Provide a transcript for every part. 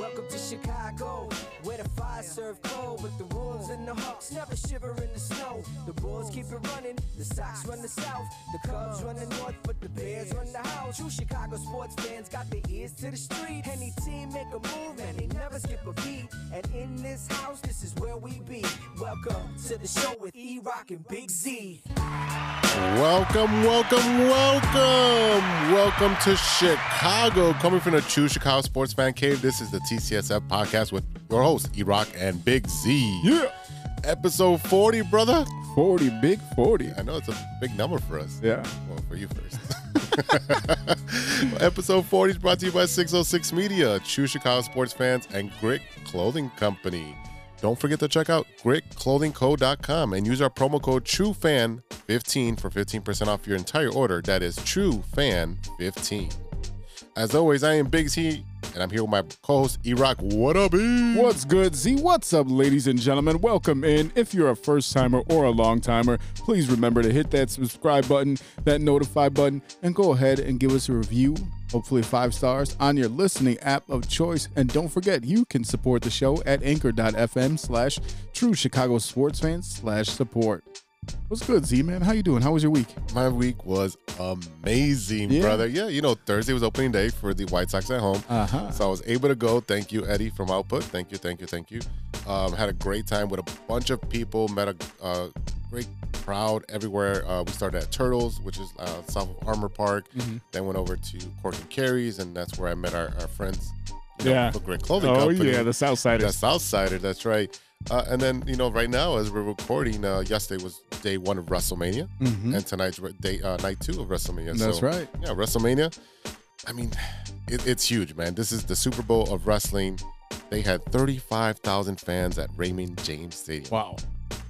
Welcome to Chicago, where the fire serve cold, but the Wolves and the Hawks never shiver in the snow. The Bulls keep it running, the Sox run the South, the Cubs run the North, but the Bears run the house. True Chicago sports fans got their ears to the street. Any team make a move and they never skip a beat. And in this house, this is where we be. Welcome to the show with E Rock and Big Z. Welcome, welcome, welcome. Welcome to Chicago. Coming from the True Chicago Sports Fan Cave, this is the TCSF podcast with your hosts, E Rock and Big Z. Yeah. Episode 40, brother. 40, big 40. I know it's a big number for us. Yeah. Well, for you first. Episode 40 is brought to you by 606 Media, True Chicago sports fans, and Grit Clothing Company. Don't forget to check out gritclothingco.com and use our promo code TrueFan15 for 15% off your entire order. That is TrueFan15. As always, I am Big Z, and I'm here with my co-host E-Rock. What up, E? What's good, Z? What's up, ladies and gentlemen? Welcome in. If you're a first timer or a long timer, please remember to hit that subscribe button, that notify button, and go ahead and give us a review, hopefully five stars, on your listening app of choice. And don't forget, you can support the show at anchor.fm slash true Chicago sports fans slash support. What's good, Z, man? How you doing? How was your week? My week was amazing, Yeah. brother. Yeah, you know, Thursday was opening day for the White Sox at home. Uh-huh. So I was able to go. Thank you, Eddie from Output. Thank you, thank you, thank you. Um, had a great time with a bunch of people. Met a uh, great crowd everywhere. Uh, we started at Turtles, which is uh, south of Armor Park. Mhm. Then went over to Cork and Kerry, and that's where I met our, our friends. you know, Yeah. for Grit Clothing Oh, Company. yeah, the Southsiders. The Southsider, that's right. Uh, and then, you know, right now, as we're recording, uh, yesterday was day one of WrestleMania, Mhm. and tonight's day uh, night two of WrestleMania. That's so, right. yeah, WrestleMania. I mean, it, it's huge, man. This is the Super Bowl of wrestling. They had 35,000 fans at Raymond James Stadium. Wow.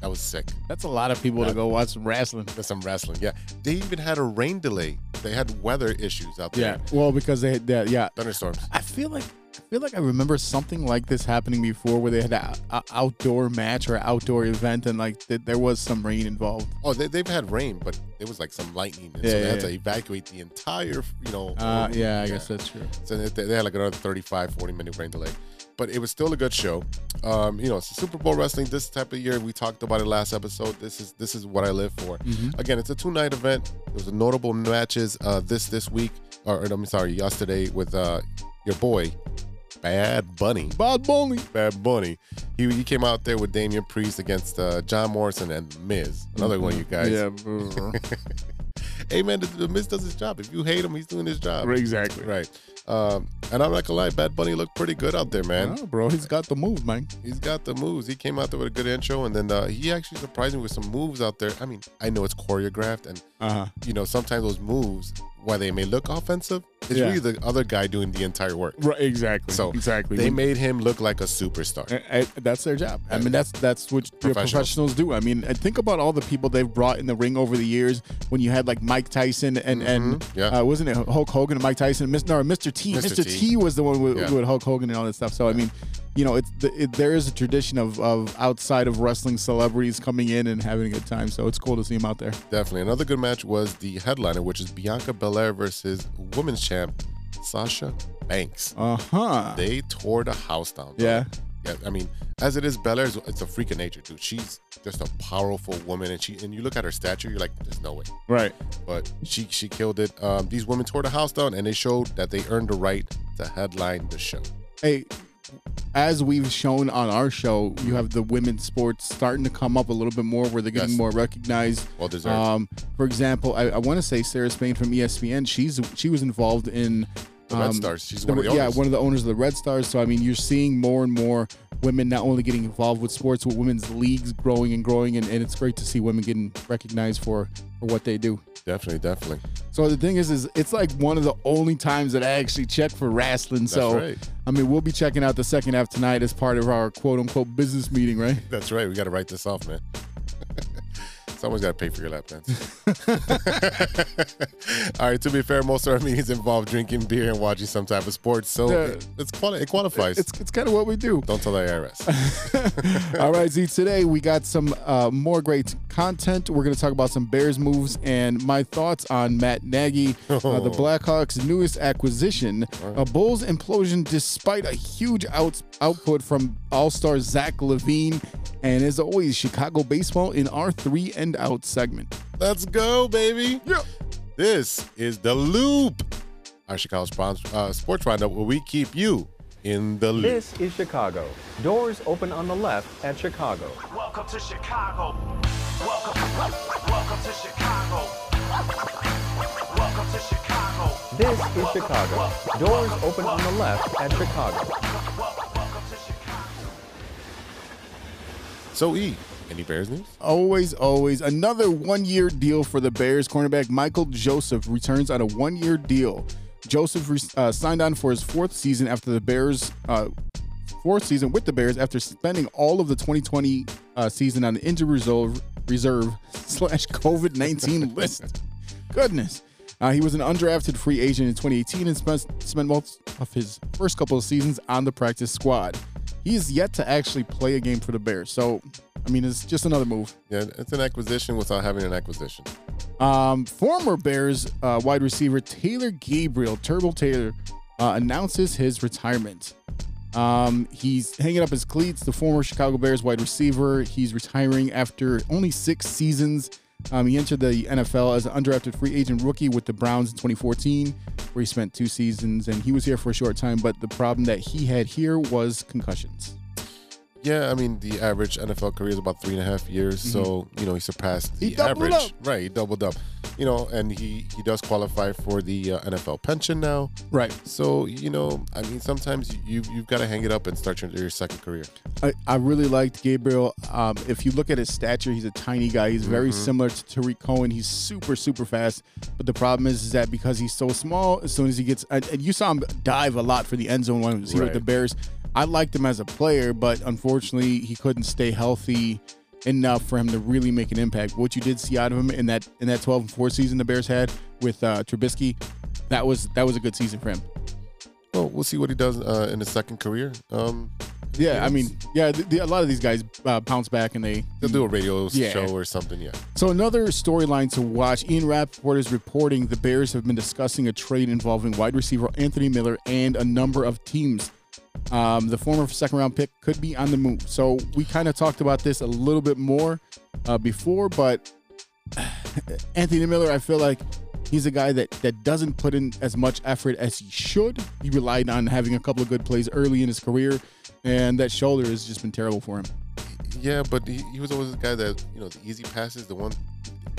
That was sick. That's a lot of people to go watch some wrestling. There's some wrestling. Yeah. They even had a rain delay. They had weather issues out there. Yeah. Well, because they had that, yeah. Thunderstorms. I feel like feel like I remember something like this happening before, where they had an outdoor match or outdoor event, and like th- there was some rain involved. Oh, they, they've had rain, but it was like some lightning. And Yeah, so they yeah, had to evacuate the entire, you know. Uh, yeah, I guess that's true. So they, they had like another 35, 40 minute rain delay. But it was still a good show. Um, you know, it's Super Bowl wrestling this type of year. We talked about it last episode. This is this is what I live for. Mhm. Again, it's a two night event. There was a notable matches uh, this this week, or, or I'm sorry, yesterday with uh, your boy, Bad Bunny. Bad Bunny. Bad Bunny. He, he came out there with Damian Priest against uh, John Morrison and Miz. Another one of you guys. Yeah, bro. Hey man, the, the Miz does his job. If you hate him, he's doing his job. exactly. Right. Um, and I'm not gonna lie, Bad Bunny looked pretty good out there, man. Oh, bro, he's got the move, man. He's got the moves. He came out there with a good intro, and then uh, he actually surprised me with some moves out there. I mean, I know it's choreographed, and Uh huh. you know sometimes those moves, while they may look offensive, it's Yeah. really the other guy doing the entire work. Right. Exactly. So, exactly. They made him look like a superstar. I- I- that's their job. I mean, that's that's what your Professionals. professionals do. I mean, and think about all the people they've brought in the ring over the years. When you had like Mike Tyson and and Mhm. Yeah. uh, wasn't it Hulk Hogan and Mike Tyson? Mis- no, Mr. T. Mr. Mr. T. T. was the one with, Yeah. with Hulk Hogan and all that stuff. So I mean, you know, it's the, it, there is a tradition of of outside of wrestling celebrities coming in and having a good time. So it's cool to see them out there. Definitely. Another good match was the headliner, which is Bianca Belair versus women's champ Sasha Banks. Uh huh. They tore the house down. bro. Yeah. Yeah, I mean, as it is, Belair's it's a freak of nature, dude. She's just a powerful woman, and she and you look at her stature, you're like, there's no way. Right. But she she killed it. Um, these women tore the house down, and they showed that they earned the right to headline the show. Hey, as we've shown on our show, you have the women's sports starting to come up a little bit more, where they're getting Yes. more recognized. Well deserved. Um, for example, I, I want to say Sarah Spain from ESPN. She's she was involved in Red um, Stars. She's one of the yeah, one of the owners of the Red Stars. So I mean, you're seeing more and more women not only getting involved with sports, with women's leagues growing and growing, and, and it's great to see women getting recognized for for what they do. definitely, definitely. So the thing is, is it's like one of the only times that I actually check for wrestling. That's so right. I mean, we'll be checking out the second half tonight as part of our quote unquote business meeting, right? That's right. We got to write this off, man. Someone's got to pay for your lap dance. All right. To be fair, most of our meetings involve drinking beer and watching some type of sports, so Yeah. it, it's quali- it qualifies. It's it's kind of what we do. Don't tell the IRS. All right, Z. Today we got some uh, more great content. We're going to talk about some Bears moves and my thoughts on Matt Nagy, uh, the Blackhawks' newest acquisition, a Bulls implosion despite a huge out- output from All-Star Zach LaVine, and as always, Chicago baseball in our three and out segment. Let's go, baby. Yeah. This is the Loop, our Chicago sponsor, uh, sports roundup, where we keep you in the loop. This is Chicago. Doors open on the left at Chicago. Welcome to Chicago. Welcome, welcome to Chicago. Welcome to Chicago. This is Chicago. Doors open on the left at Chicago. Welcome to Chicago. So, E, any Bears news? Always, always. Another one year deal for the Bears. Cornerback Michael Joseph returns on a one year deal. Joseph uh, signed on for his fourth season after the Bears, uh, fourth season with the Bears after spending all of the 2020 uh, season on the injury reserve, reserve slash COVID 19 list. Goodness. Uh, he was an undrafted free agent in 2018 and spent, spent most of his first couple of seasons on the practice squad. He is yet to actually play a game for the Bears. So, I mean, it's just another move. Yeah, it's an acquisition without having an acquisition. Um, former Bears uh, wide receiver Taylor Gabriel, Turbo Taylor, uh, announces his retirement. Um, he's hanging up his cleats. The former Chicago Bears wide receiver. He's retiring after only six seasons. Um, he entered the NFL as an undrafted free agent rookie with the Browns in 2014, where he spent two seasons, and he was here for a short time. But the problem that he had here was concussions. Yeah, I mean the average NFL career is about three and a half years, so you know he surpassed the Mm-hmm. He average. up. Right, he doubled up. You know, and he he does qualify for the uh, NFL pension now. Right. So you know, I mean, sometimes you you've got to hang it up and start your, your second career. I, I really liked Gabriel. Um, if you look at his stature, he's a tiny guy. He's very similar to Tarik Cohen. He's super, super fast. But the problem is, is that because he's so small, as soon as he gets, and, and you saw him dive a lot for the end zone when he was here with the Bears. I liked him as a player, but unfortunately, he couldn't stay healthy enough for him to really make an impact. What you did see out of him in that in that 12 and 4 season the Bears had with uh, Trubisky, that was that was a good season for him. Well, we'll see what he does uh, in his second career. Um, Yeah, I mean, yeah, the, the, a lot of these guys uh, bounce back and they they'll do a radio Yeah. show or something. Yeah. So another storyline to watch. Ian Rapoport is reporting the Bears have been discussing a trade involving wide receiver Anthony Miller and a number of teams. Um, the former second round pick could be on the move. So we kind of talked about this a little bit more uh, before, but Anthony Miller, I feel like he's a guy that that doesn't put in as much effort as he should. He relied on having a couple of good plays early in his career, and that shoulder has just been terrible for him. Yeah, but he, he was always the guy that you know the easy passes, the one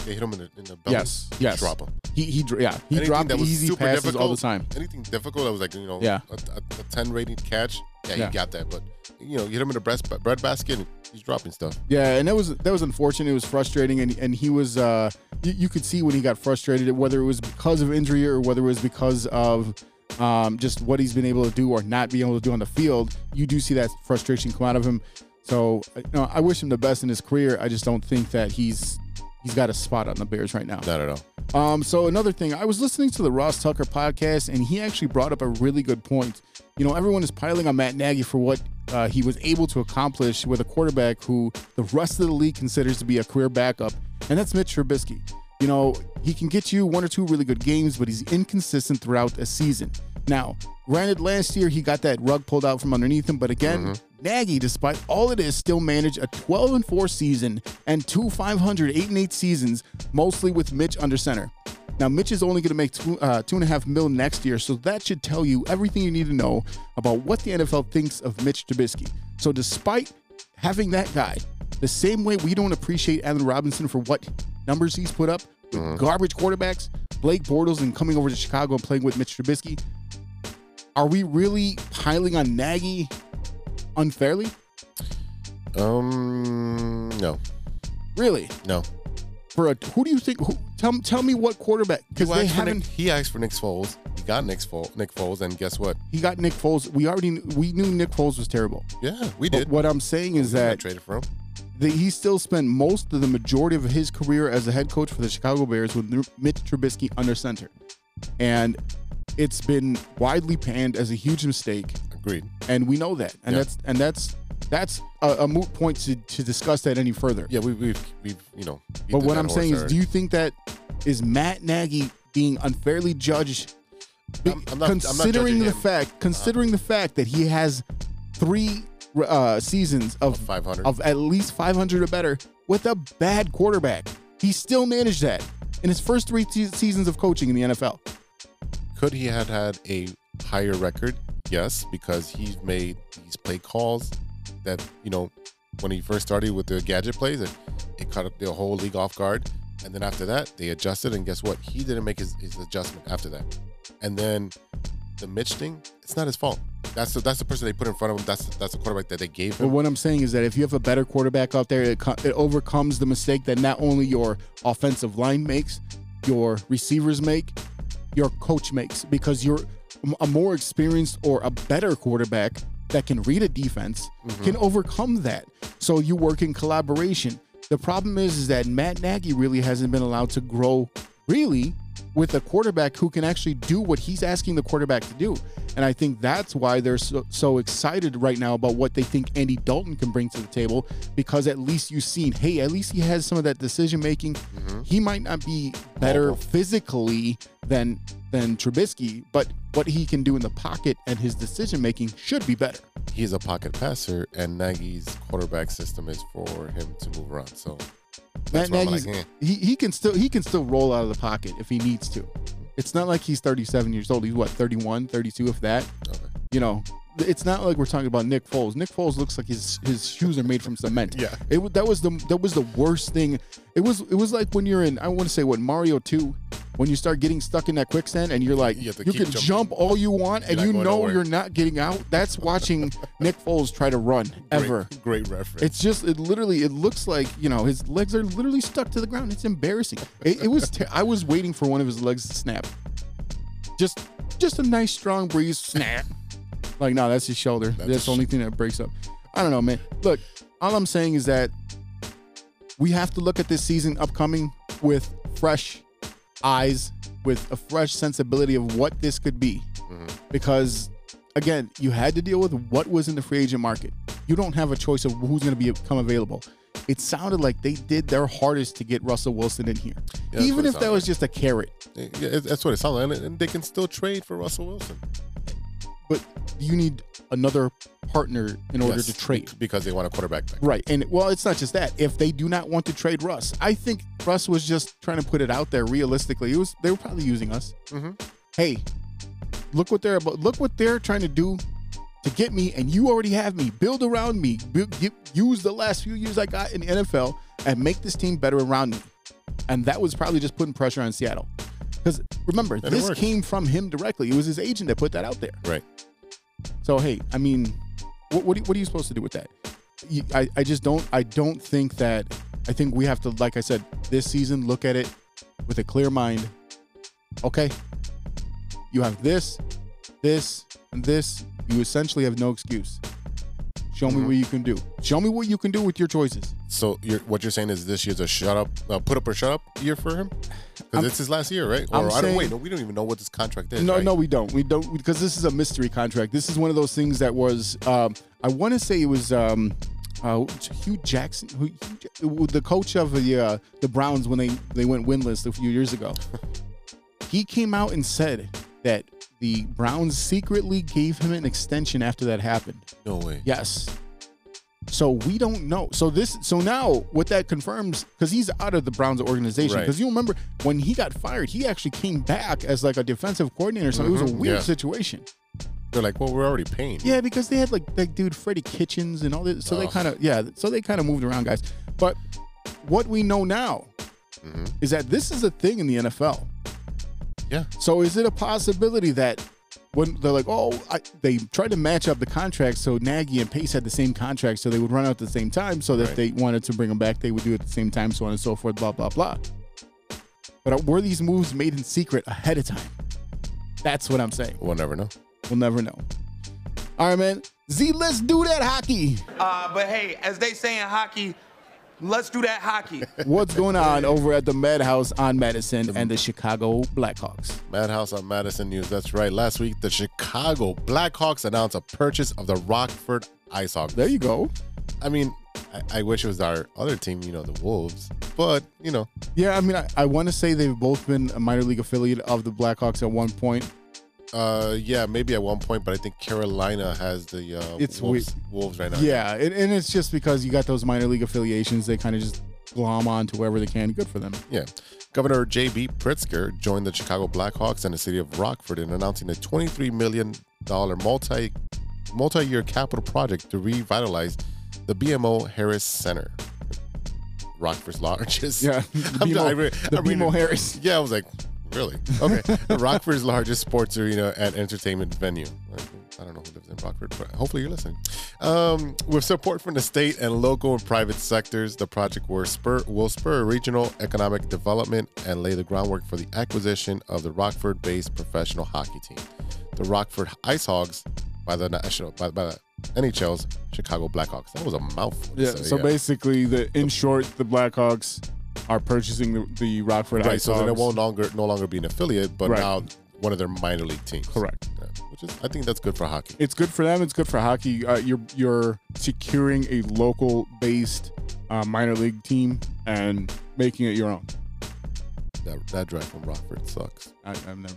they hit him in the, in the belly, Yes, yes. drop him. He he dr- yeah he Anything dropped that was easy super passes all the time. Anything difficult that was like you know Yeah. a, a, a ten rating catch, yeah, Yeah. he got that. But you know, you hit him in the breast, bread basket, and he's dropping stuff. Yeah, and that was that was unfortunate. It was frustrating, and and he was uh, you, you could see when he got frustrated, whether it was because of injury or whether it was because of um, just what he's been able to do or not being able to do on the field. You do see that frustration come out of him. So you know, I wish him the best in his career. I just don't think that he's he's got a spot on the Bears right now. Not at all. Um, so another thing, I was listening to the Ross Tucker podcast, and he actually brought up a really good point. You know, everyone is piling on Matt Nagy for what uh, he was able to accomplish with a quarterback who the rest of the league considers to be a career backup, and that's Mitch Trubisky. You know, he can get you one or two really good games, but he's inconsistent throughout a season. Now, granted, last year he got that rug pulled out from underneath him, but again, Nagy, despite all it is, still managed a 12 and 4 season and two 500 8 and 8 seasons, mostly with Mitch under center. Now, Mitch is only going to make two, uh, two and a half mil next year, so that should tell you everything you need to know about what the NFL thinks of Mitch Trubisky. So, despite having that guy, the same way we don't appreciate Allen Robinson for what numbers he's put up with garbage quarterbacks, Blake Bortles, and coming over to Chicago and playing with Mitch Trubisky, are we really piling on Nagy unfairly? Um, no, Really? no. For a who do you think? Who, tell tell me what quarterback because He they asked, for Nick, haven't. he asked for Nick Foles. He got Nick Foles, Nick Foles, and guess what? He got Nick Foles. We already knew, we knew Nick Foles was terrible. Yeah, we But did. what I'm saying is that traded for him. the, he still spent most of the majority of his career as a head coach for the Chicago Bears with Mitch Trubisky under center, and it's been widely panned as a huge mistake, Agreed. and we know that, and Yeah. that's and that's that's a, a moot point to, to discuss that any further. Yeah, we, we've we've you know. But what I'm saying is, do you think that is Matt Nagy being unfairly judged, I'm- I'm not- I'm not considering the him. Fact, considering the fact that he has three uh, seasons of 500. of at least 500 or better with a bad quarterback, he still managed that in his first three se- seasons of coaching in the NFL. Could he have had a higher record? Yes, because he's made these play calls that you know when he first started with the gadget plays, it, it caught the whole league off guard. And then after that, they adjusted, and guess what? He didn't make his, his adjustment after that. And then the Mitch thing, it's not his fault. That's the that's the person they put in front of him. That's that's the quarterback that they gave But him. what I'm saying is that if you have a better quarterback out there, it, co- it overcomes the mistake that not only your offensive line makes, your receivers make, your coach makes, because you're a more experienced or a better quarterback that can read a defense mm-hmm. can overcome that. So you work in collaboration. The problem is, is that Matt Nagy really hasn't been allowed to grow really with a quarterback who can actually do what he's asking the quarterback to do. And I think that's why they're so, so excited right now about what they think Andy Dalton can bring to the table because at least you've seen, hey, at least he has some of that decision making. Mm-hmm. He might not be better physically than than Trubisky, but what he can do in the pocket and his decision making should be better. He's a pocket passer, and Nagy's quarterback system is for him to move around. So that's Matt why Nagy's like, eh. he, he can still he can still roll out of the pocket if he needs to. It's not like he's 37 years old. He's what 31, 32 if that. Okay. You know, it's not like we're talking about Nick Foles. Nick Foles looks like his his shoes are made from cement. Yeah. It that was the that was the worst thing. It was it was like when you're in I want to say what Mario 2 when you start getting stuck in that quicksand and you're like You you, can jumping. jump all you want and you know nowhere. you're not getting out. That's watching Nick Foles try to run ever. Great, great reference. It's just it literally it looks like you know his legs are literally stuck to the ground. It's embarrassing. It, it was ter- I was waiting for one of his legs to snap. Just just a nice strong breeze snap. Like no, that's his shoulder. That's, That's the only thing that breaks up. I don't know, man. Look, all I'm saying is that we have to look at this season upcoming with fresh eyes, with a fresh sensibility of what this could be. Mm-hmm. Because again, you had to deal with what was in the free agent market. You don't have a choice of who's going to become available. It sounded like they did their hardest to get Russell Wilson in here, that's even if that sounded was just a carrot. Yeah, that's what it sounded like, and they can still trade for Russell Wilson But you need another partner in order Yes, to trade. because they want a quarterback. Back. Right. And well, it's not just that. If they do not want to trade Russ, I think Russ was just trying to put it out there realistically. It was they were probably using us. Mhm. Hey, look what they're about look what they're trying to do to get me and you already have me. Build around me. Build, get, use the last few years I got in the NFL and make this team better around me. And that was probably just putting pressure on Seattle. Because remember, this came from him directly. It was his agent that put that out there. Right. So hey, I mean, what what, are- what are you supposed to do with that? You, I I just don't I don't think that I think we have to like I said this season look at it with a clear mind. Okay, you have this, this, and this. You essentially have no excuse. Show me Mhm. what you can do. Show me what you can do with your choices. So you're, what you're saying is this year's a shut up, uh, put up or shut up year for him? Because it's his last year, right? I'm I don't saying- wait. No, we don't even know what this contract is. No, right? no, we don't. We don't because this is a mystery contract. This is one of those things that was. Um, I want to say it was um, uh, Hue Jackson, who, Hugh, the coach of the uh, the Browns when they they went winless a few years ago. he came out and said that the Browns secretly gave him an extension after that happened. No way. Yes. So we don't know. So this so now what that confirms because he's out of the Browns organization. Right. Because you remember when he got fired, he actually came back as like a defensive coordinator. So it was a Mhm, weird yeah. situation. They're like, well, we're already paying. Yeah, because they had like like dude Freddie Kitchens and all this. So they kind of yeah. So they kind of moved around, guys. But what we know now Mhm. is that this is a thing in the NFL. Yeah. So is it a possibility that when they're like, oh, I, they tried to match up the contracts so Nagy and Pace had the same contract, so they would run out at the same time, so that Right. they wanted to bring them back, they would do it at the same time, so on and so forth, blah blah blah. But uh, were these moves made in secret ahead of time? That's what I'm saying. We'll never know. We'll never know. All right, man. Z, let's do that hockey. Uh, but hey, as they say in hockey, Let's do that hockey. What's going on over at the Madhouse on Madison and the Chicago Blackhawks? Madhouse on Madison News. That's right. Last week, the Chicago Blackhawks announced a purchase of the Rockford IceHogs. There you go. I mean, I, I wish it was our other team, you know, the Wolves, but you know, Yeah, I mean, I, I want to say they've both been a minor league affiliate of the Blackhawks at one point. Uh, yeah, maybe at one point, but I think Carolina has the uh, It's Wolves, Wolves right now. Yeah, and, and it's just because you got those minor league affiliations, they kind of just glom on to wherever they can. Good for them. Yeah. Governor J.B. Pritzker joined the Chicago Blackhawks and the city of Rockford in announcing a $23 million multi multi-year capital project to revitalize the BMO Harris Center. Rockford's largest. Yeah, I'm- I re- the I'm BMO Harris. Yeah, I was like, really? Okay. Rockford's largest sports arena and entertainment venue. I don't know who lives in Rockford, but hopefully you're listening. Um, with support from the state and local and private sectors, the project will spur, will spur regional economic development and lay the groundwork for the acquisition of the Rockford-based professional hockey team, the Rockford Ice Hogs, by the national by, by the NHL's Chicago Blackhawks. That was a mouthful. Yeah. say, So basically, the in short, the Blackhawks are purchasing the, the Rockford right. Ice So then it will longer no longer be an affiliate, but Right. now one of their minor league teams. Correct. Yeah, which is I think that's good for hockey. It's good for them. It's good for hockey. Uh, you're you're securing a local based uh, minor league team and making it your own. That, that drive from Rockford sucks. I, I've never.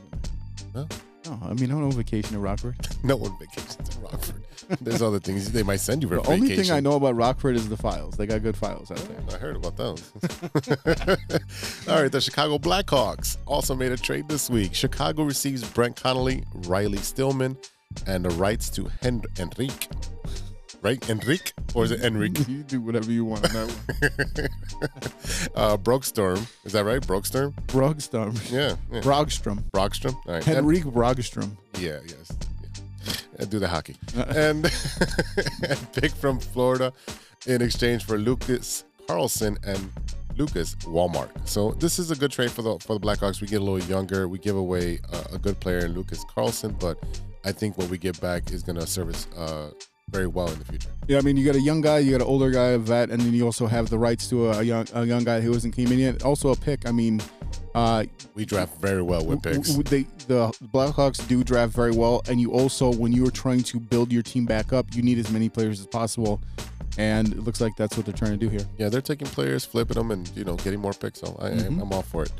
No? No, I mean I don't know vacation to Rockford. No one vacations in Rockford. There's other things they might send you for The vacation. only thing I know about Rockford is the files. They got good files out there. I heard about those. All right, the Chicago Blackhawks also made a trade this week. Chicago receives Brett Connolly, Riley Stillman, and the rights to Hen- Enrique. Right? Enrique? Or is it Enrique? you do whatever you want on that one. uh, Brokestorm. Is that right? Brokestorm? Brogstrom. Yeah. yeah. Brogstrom. Brockstrom? All right. Henrik Brogstrom. Yeah, yes. Yeah. And do the hockey. and, and pick from Florida in exchange for Lucas Carlsson and Lucas Wallmark. So this is a good trade for the for the Blackhawks. We get a little younger. We give away a, a good player in Lucas Carlsson, but I think what we get back is going to serve us uh, very well in the future. Yeah, I mean, you got a young guy, you got an older guy, a vet, and then you also have the rights to a, a young a young guy who isn't came in yet. Also a pick. I mean, uh, We draft very well with picks. w- they, the Blackhawks do draft very well, and you also, when you are trying to build your team back up, you need as many players as possible. And it looks like that's what they're trying to do here. Yeah, they're taking players, flipping them, and you know, getting more picks. So I, I'm, I'm all for it.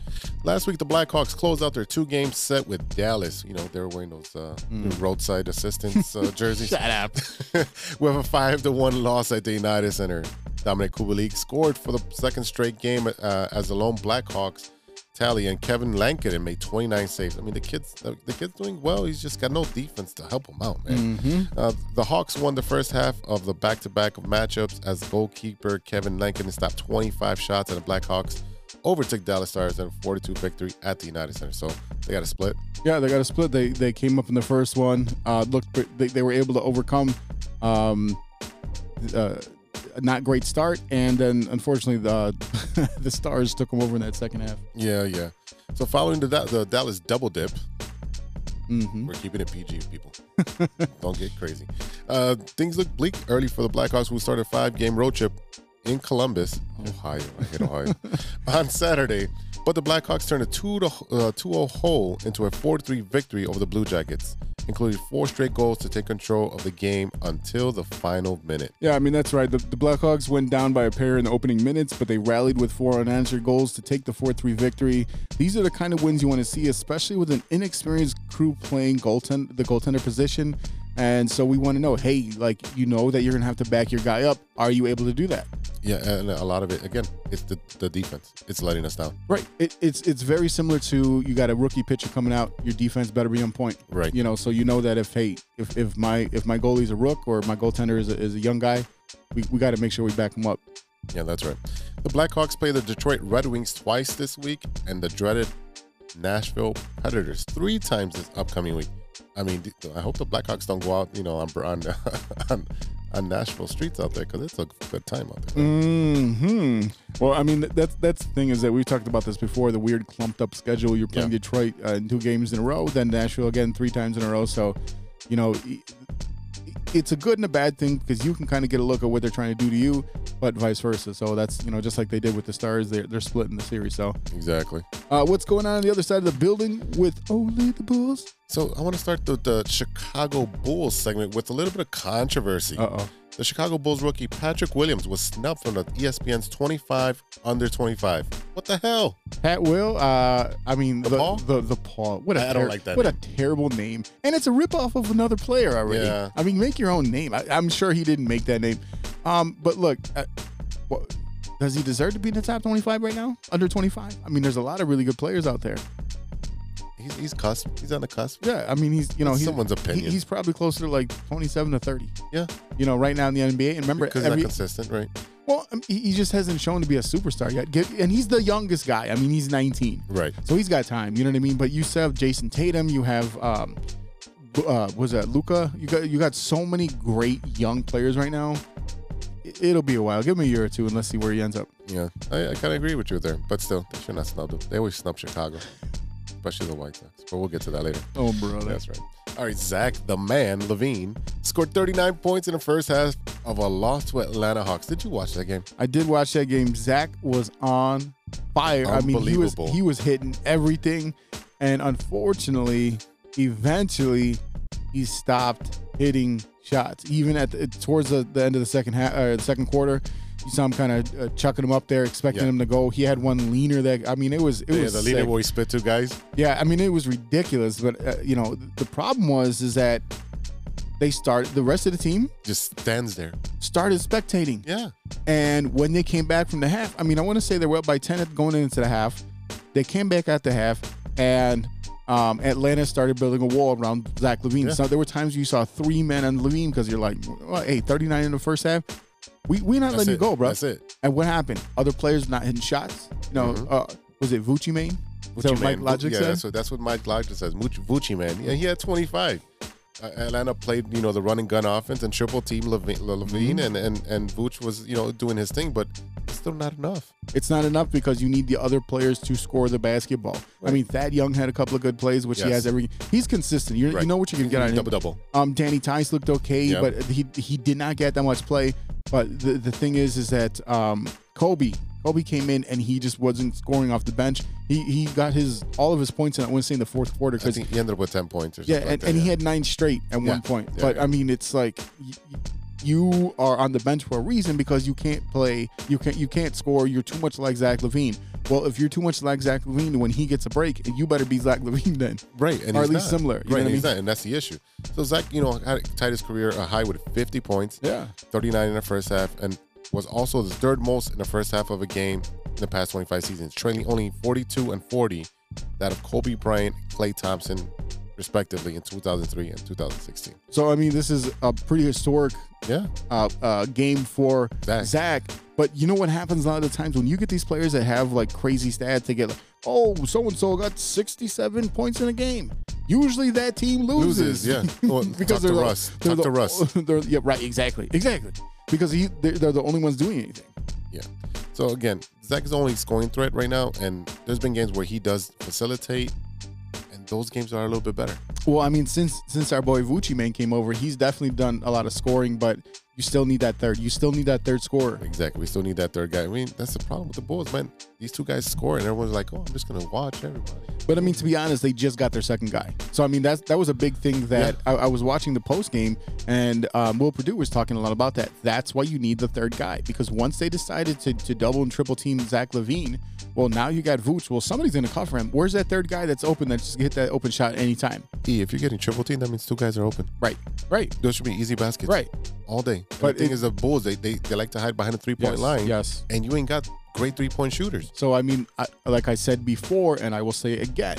Last week, the Blackhawks closed out their two-game set with Dallas. You know, they were wearing those uh, new roadside assistance uh, jerseys. Shut up. with a five to one loss at the United Center. Dominik Kubalik scored for the second straight game uh, as the lone Blackhawks tally, and Kevin Lankinen made 29 saves. I mean, the kid's the, the kid's doing well. He's just got no defense to help him out, man. Uh, the Hawks won the first half of the back-to-back of matchups as goalkeeper Kevin Lankinen stopped 25 shots, and the Blackhawks overtook Dallas Stars in a 42 victory at the United Center. So they got a split. Yeah, they got a split. They they came up in the first one. Uh, looked they, they were able to overcome um, uh, not great start, and then unfortunately the the Stars took them over in that second half. Yeah, yeah. So following the, the Dallas double dip, hmm We're keeping it PG, people. Don't get crazy. Uh, things look bleak early for the Blackhawks, who started a five-game road trip in Columbus, Ohio. I hate Ohio on Saturday. But the Blackhawks turned a two to uh, 2-0 hole into a 4-3 victory over the Blue Jackets, including four straight goals to take control of the game until the final minute. Yeah, I mean that's right. The, the Blackhawks went down by a pair in the opening minutes, but they rallied with four unanswered goals to take the four-three victory. These are the kind of wins you want to see, especially with an inexperienced crew playing goaltend the goaltender position. And so we want to know, hey, like you know that you're gonna have to back your guy up. Are you able to do that? Yeah, and a lot of it again, it's the, the defense. It's letting us down. Right. It, it's it's very similar to you got a rookie pitcher coming out. Your defense better be on point. Right. You know, so you know that if hey, if, if my if my goalie's a rook or my goaltender is a, is a young guy, we, we got to make sure we back him up. Yeah, that's right. The Blackhawks play the Detroit Red Wings twice this week and the dreaded Nashville Predators three times this upcoming week. I mean, I hope the Blackhawks don't go out, you know, on on on, on Nashville streets out there because it's a good time out there. Hmm. Well, I mean, that's that's the thing is that we've talked about this before. The weird clumped up schedule. You're playing Yeah. Detroit uh, in two games in a row, then Nashville again three times in a row. So, you know, it's a good and a bad thing because you can kind of get a look at what they're trying to do to you, but vice versa. So that's you know just like they did with the Stars, they're they're splitting the series. So Exactly. uh, what's going on on the other side of the building with only the Bulls? So I want to start the, the Chicago Bulls segment with a little bit of controversy. Uh oh. The Chicago Bulls rookie Patrick Williams was snubbed from the ESPN's 25 under 25. What the hell? Pat Will, uh, I mean the Paul? the the Paul. What a I don't like that What name. a terrible name, and it's a ripoff of another player already. Yeah. I mean, make your own name. I, I'm sure he didn't make that name. Um, but look, uh, what, does he deserve to be in the top 25 right now? Under 25? I mean, there's a lot of really good players out there. He's, he's cusp. He's on the cusp. Yeah, I mean, he's you know That's he's, someone's he- opinion. he's probably closer to like 27 to 30. Yeah. You know, right now in the NBA. And remember, Because every, not consistent, right? well, um, he, he just hasn't shown to be a superstar yet. Get- And he's the youngest guy. I mean, he's 19. Right. So he's got time. You know what I mean? But you still have Jayson Tatum. You have um, uh, was that Luka? You got you got so many great young players right now. It- It'll be a while. Give him a year or two and let's see where he ends up. Yeah. I, I kind of agree with you there. But still, they should not snub them. They always snub Chicago, especially the White Sox. But we'll get to that later. Oh, brother. That's right. All right, Zach, the man, LaVine, scored 39 points in the first half of a loss to Atlanta Hawks. Did you watch that game? I did watch that game. Zach was on fire. I mean, he was he was hitting everything, and unfortunately, eventually, he stopped hitting shots. Even at the, towards the, the end of the second half, uh, the second quarter, you saw him kind of uh, chucking him up there, expecting Yeah. him to go. He had one leaner that I mean, it was it yeah, was the leader sick. where he spit two guys. Yeah, I mean it was ridiculous. But uh, you know, the problem was is that they started the rest of the team Just stands there. started spectating. Yeah. And when they came back from the half, I mean, I want to say they were up by 10 going into the half. They came back at the half, and um, Atlanta started building a wall around Zach LaVine. Yeah. So there were times you saw three men on LaVine because you're like, well, hey, 39 in the first half. We we not That's letting it. you go, bro. That's it. And what happened? Other players not hitting shots. You know, Mhm. uh, was it Vucci Main? What Mike. Logic yeah, said? what, that's what Mike Logic says. Vucci, Vucci man. Yeah, he had 25. Uh, Atlanta played, you know, the running gun offense and triple team LaVine, LaVine Mm-hmm. and, and and Vooch was, you know, doing his thing, but it's still not enough. It's not enough because you need the other players to score the basketball. I mean, Thad Young had a couple of good plays, which he has every. He's consistent. You, you Right. know what you can get on him. double double. Um, Danny Theis looked okay, Yep. but he he did not get that much play. But the the thing is, is that um, Coby Coby came in and he just wasn't scoring off the bench. He he got his all of his points in I want to say in the fourth quarter I because think he ended up with 10 points or yeah, like and, that, and he had nine straight at Yeah. one point. Yeah, but yeah. I mean, it's like you are on the bench for a reason because you can't play, you can't you can't score. You're too much like Zach LaVine. Well, if you're too much like Zach LaVine, when he gets a break, you better be Zach LaVine then. Right, and or he's at least not. similar, you right, I and he's mean? not, and that's the issue. So Zach, you know, had tied his career a high with 50 points, Yeah. 39 in the first half, and was also the third most in the first half of a game in the past 25 seasons, trailing only 42 and 40, that of Kobe Bryant, Klay Thompson, respectively, in 2003 and 2016. So I mean, this is a pretty historic Yeah, uh, uh, game for Zach. Zach. But you know what happens a lot of the times when you get these players that have like crazy stats, get like, oh, so and so got 67 points in a game. Usually that team loses. Loses, yeah. Well, talk they're the- Russ. they're Talk the- to Russ. they're- yeah, right, exactly, exactly. Because he, they're, they're the only ones doing anything. Yeah. So again, Zach is the only scoring threat right now, and there's been games where he does facilitate, those games are a little bit better. Well, I mean, since since our boy Vucci man came over, he's definitely done a lot of scoring, but you still need that third. You still need that third scorer. Exactly. We still need that third guy. I mean, that's the problem with the Bulls, man. These two guys score, and everyone's like, "Oh, I'm just gonna watch everybody." But I mean, to be honest, they just got their second guy. So I mean, that's that was a big thing that I, I was watching the post game, and um, Will Perdue was talking a lot about that. That's why you need the third guy because once they decided to, to double and triple team Zach LaVine, well, now you got Vooch. Well, somebody's gonna cover him. Where's that third guy that's open that just hit that open shot anytime? E, if you're getting triple team, that means two guys are open. Right, right, Those should be easy baskets, right. all day. But the thing it- is, the Bulls they, they they like to hide behind the three point Yes, line. yes. And you ain't got great three point shooters. So I mean, I, like I said before, and I will say again,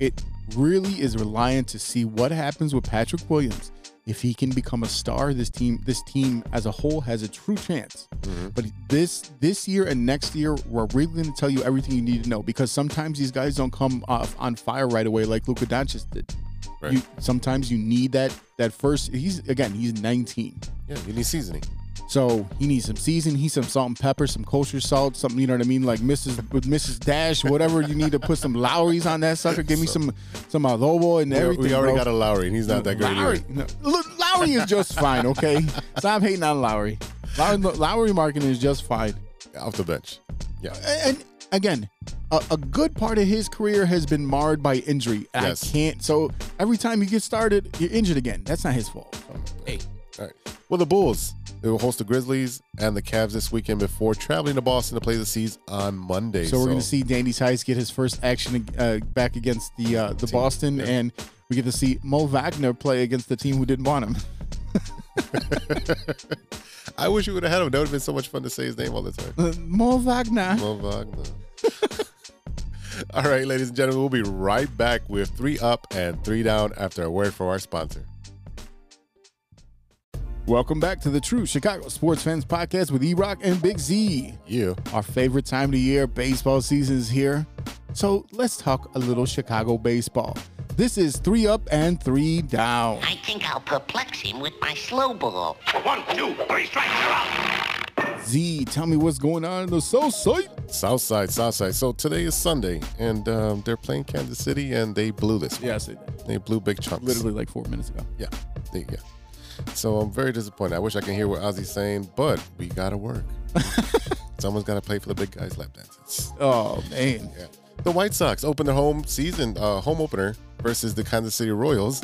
it really is reliant to see what happens with Patrick Williams. If he can become a star, this team, this team as a whole has a true chance. Mm-hmm. But this this year and next year, we're really going to tell you everything you need to know because sometimes these guys don't come off on fire right away like Luka Doncic did. Right. You, sometimes you need that that first. He's again, he's 19. Yeah, you need seasoning. So he needs some season. He needs some salt and pepper, some kosher salt, something you know what I mean, like Mrs. with Mrs. Dash, whatever you need to put some Lawry's on that sucker. Give me some some adobo and everything. we already bro. got a Lauri, and he's not that great Lauri, no, look, Lauri is just fine. Okay, stop hating on Lauri. Lauri, Lauri Markkanen is just fine. Off the bench. Yeah. And again, a, a good part of his career has been marred by injury. Yes. I can't. So every time you get started, you're injured again. That's not his fault. So, hey, All right. Well, the Bulls they will host the Grizzlies and the Cavs this weekend before traveling to Boston to play the C's on Monday. so we're going to see Danny Theis get his first action uh, back against the uh, the Boston, yeah. and we get to see Mo Wagner play against the team who didn't want him. I wish you would have had him. That would have been so much fun to say his name all the time. Uh, Mo Wagner. Mo Wagner. all right, ladies and gentlemen, we'll be right back with three up and three down after a word from our sponsor. Welcome back to the True Chicago Sports Fans Podcast with E Rock and Big Z. Yeah. Our favorite time of the year, baseball season is here. So let's talk a little Chicago baseball. This is three up and three down. I think I'll perplex him with my slow ball. One, two, three strikes, you're out. Z, tell me what's going on in the South Side. South side, south side. So today is Sunday, and um, they're playing Kansas City, and they blew this. one. Yes, They blew big chunks. literally like four minutes ago. Yeah. There you go. So I'm very disappointed. I wish I can hear what Ozzie's saying, but we gotta work. Someone's gotta play for the big guys lap dances. Oh man, Yeah. The White Sox open their home season uh, home opener versus the Kansas City Royals.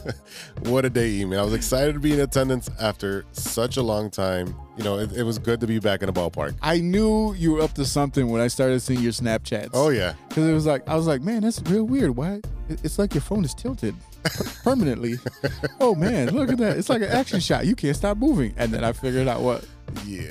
what a day, man! I was excited to be in attendance after such a long time. You know, it, it was good to be back in the ballpark. I knew you were up to something when I started seeing your Snapchats. Oh yeah, because it was like I was like, man, that's real weird. Why? It's like your phone is tilted permanently. oh man, look at that! It's like an action shot. You can't stop moving. And then I figured out what. yeah,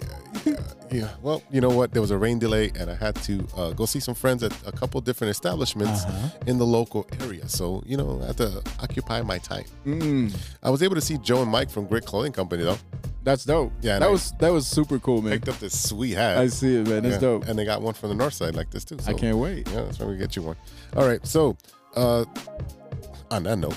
yeah, yeah, yeah. Well, you know what? There was a rain delay, and I had to uh, go see some friends at a couple different establishments in the local area. So you know, I had to occupy my time. Mm, I was able to see Joe and Mike from Grit Clothing Company though. that's dope. Yeah, that I- was that was super cool, man. Picked up this sweet hat. I see it, man. That's Yeah, dope. And they got one from the north side like this too. I can't wait. Yeah, that's why we get you one. All right. So, uh, on that note,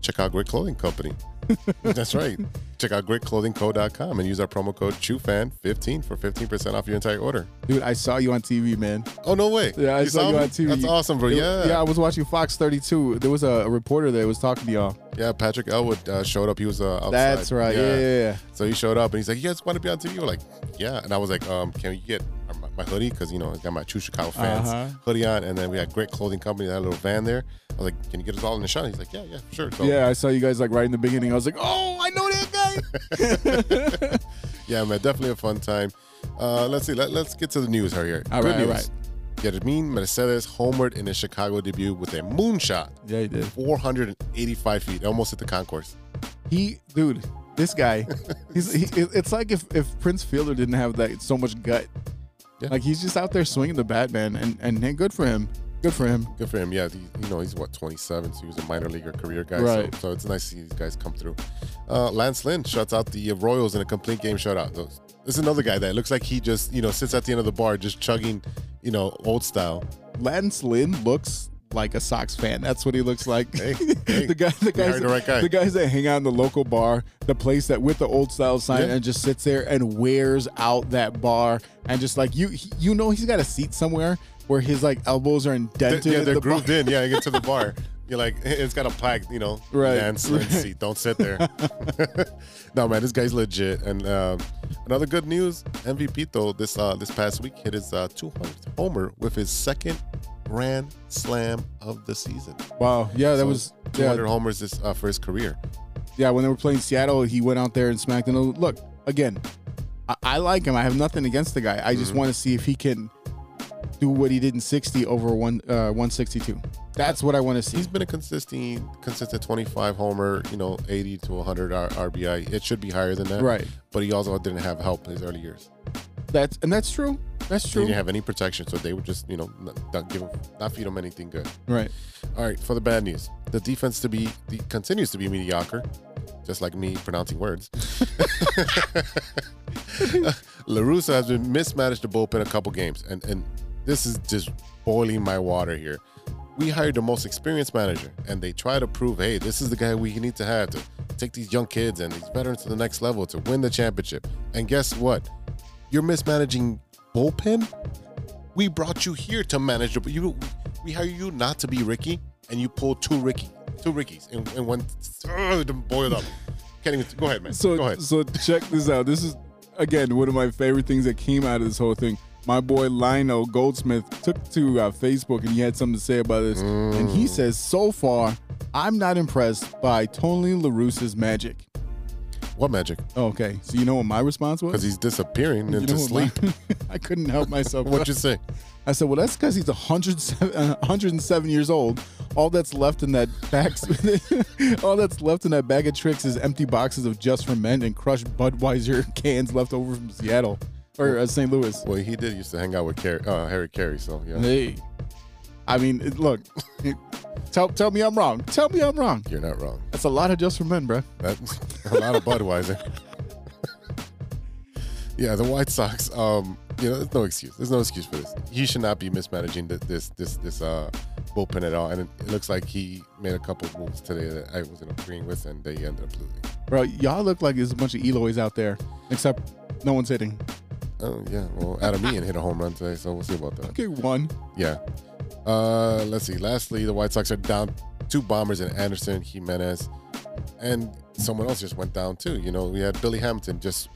check out Grit Clothing Company. that's right. Check out gritclothingco.com and use our promo code TrueFan15 for 15% off your entire order. Dude, I saw you on TV, man. Oh, no way. Yeah, I saw, you on TV. That's awesome, bro. It- Yeah. yeah. I was watching Fox 32. There was a, a reporter that was talking to y'all. Yeah, Patrick Elwood uh, showed up. He was uh, outside. That's right. Yeah, yeah, yeah. So he showed up and he's like, "You guys want to be on TV?" We're like, "Yeah." And I was like, um, "Can we get my, hoodie? Because you know I got my True Chicago fans Uh-huh. hoodie on." And then we had Grit Clothing Company, that little van there. I was like, "Can you get us all in the shot?" He's like, "Yeah, yeah, sure." So Yeah, I saw you guys like right in the beginning. I was like, oh, I know that guy. yeah, man, definitely a fun time. Uh, let's see. Let, let's get to the news right here. All Good right, all news. right. Yermin Mercedes homered in his Chicago debut with a moonshot, yeah, he did. 485 feet, almost at the concourse. He, dude, this guy, he's. He, it's like if if Prince Fielder didn't have that so much gut. Yeah. Like he's just out there swinging the bat, man, and and, and good for him. Good for him. Good for him. Yeah, he, you know he's what 27, so he was a minor leaguer career guy. Right. So, so it's nice to see these guys come through. Uh, Lance Lynn shuts out the Royals in a complete game shutout. So, This is another guy that looks like he just you know sits at the end of the bar just chugging, you know, old style. Lance Lynn looks like a Sox fan. That's what he looks like. Hey, hey, the guy, the guys, the right guy. the guys that hang out in the local bar, the place that with the old style sign, Yeah. and just sits there and wears out that bar, and just like you, you know, he's got a seat somewhere where his like elbows are indented. yeah, they're the bar. grooved in. Yeah, you get to the bar. You're like, it's got a plaque, you know, Right, Lynn right. seat. Don't sit there. no, man, this guy's legit. And um, another good news: MVP though this uh, this past week hit his uh, 200th homer with his second grand slam of the season. Wow, yeah, that So, was 200 yeah, homers this uh, for his career. yeah. When they were playing Seattle, he went out there and smacked. And look again, I, I like him. I have nothing against the guy. I just Mm-hmm. want to see if he can do what he did in 60 over one uh, 162. That's what I want to see. He's been a consistent, consistent 25 homer, you know, 80 to 100 R- RBI. It should be higher than that, Right. But he also didn't have help in his early years. That's and that's true. That's He true. didn't have any protection, so they would just, you know, not, not give him, not feed him anything good. Right. All right, for the bad news, the defense to be the, continues to be mediocre, just like me pronouncing words. La Russa has been mismanaged the bullpen a couple games, and and this is just boiling my water here. We hired the most experienced manager, and they try to prove, hey, this is the guy we need to have to take these young kids and these veterans to the next level to win the championship. And guess what? You're mismanaging bullpen. We brought you here to manage the. You, we hire you not to be Ricky, and you pulled two Ricky. two Rickies and, in one. Uh, boiled up. Can't even. Go ahead, man. So go ahead. so check this out. This is again one of my favorite things that came out of this whole thing. My boy Lionel Goldsmith took to uh, Facebook and he had something to say about this. And Mm. he says, so far, I'm not impressed by Tony La Russa's magic. What magic? Okay, so you know what my response was? Because he's disappearing You into what my- sleep. I couldn't help myself. What'd you say? I said, well, that's because he's 107, uh, 107 years old. All that's left in that back, all that's left in that bag of tricks is empty boxes of Just for Men and crushed Budweiser cans left over from Seattle or uh, St. Louis. Well, he did used to hang out with Car- uh, Harry Caray, so yeah, Hey, I mean, it- look, tell tell me I'm wrong. Tell me I'm wrong. you're not wrong. That's a lot of Just for Men, bro. That's a lot of Budweiser. yeah, the White Sox. Um, you know, there's no excuse. There's no excuse for this. He should not be mismanaging th- this this this uh bullpen at all. And it, it looks like he made a couple of moves today that I wasn't agreeing with, and they ended up losing. Bro, y'all look like there's a bunch of Eloys out there, except no one's hitting. Oh yeah, well, Adam Eaton hit a home run today, so we'll see about that. Okay, one. Yeah. Uh, let's see. Lastly, the White Sox are down two bombers in Anderson, Jimenez, and someone else just went down too. You know, we had Billy Hamilton just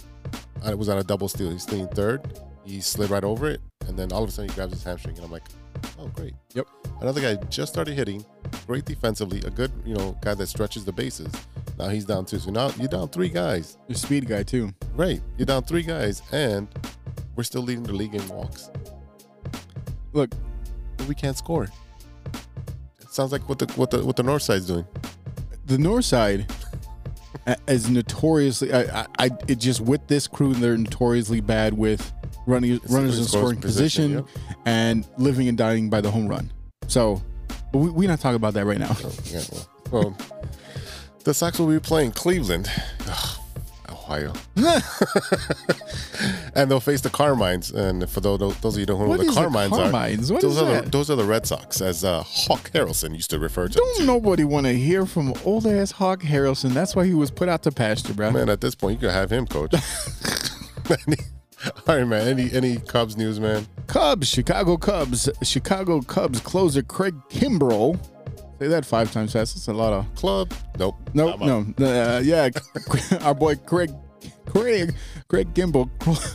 uh, it was on a double steal. He's stealing third. He slid right over it, and then all of a sudden he grabs his hamstring, and I'm like, oh great. Yep. Another guy just started hitting, great defensively, a good you know guy that stretches the bases. Now he's down two. So now you're down three guys. Your speed guy too. Right. You're down three guys, and we're still leading the league in walks. Look, we can't score. It sounds like what the what the what the North Side's doing. the North Side a- is notoriously. I, I, I it just with this crew, they're notoriously bad with running runners in scoring position, and living and dying by the home run. So, but we, we're not talking about that right now. Oh, yeah, well, well, the Sox will be playing Cleveland, Ugh, Ohio, and they'll face the Carmines. And for those those of you who don't know What the Carmines, Carmines? are, those are the those are the Red Sox, as uh, Hawk Harrelson used to refer to. Don't nobody want to hear from old ass Hawk Harrelson. That's why he was put out to pasture, bro. Man, at this point, you could have him coach. All right, man. Any any Cubs news, man? Cubs, Chicago Cubs, Chicago Cubs closer Craig Kimbrel. Say that five times fast. That's a lot of. Club? Nope. Nope, no. Uh, yeah, our boy Craig. Craig Craig Gimbel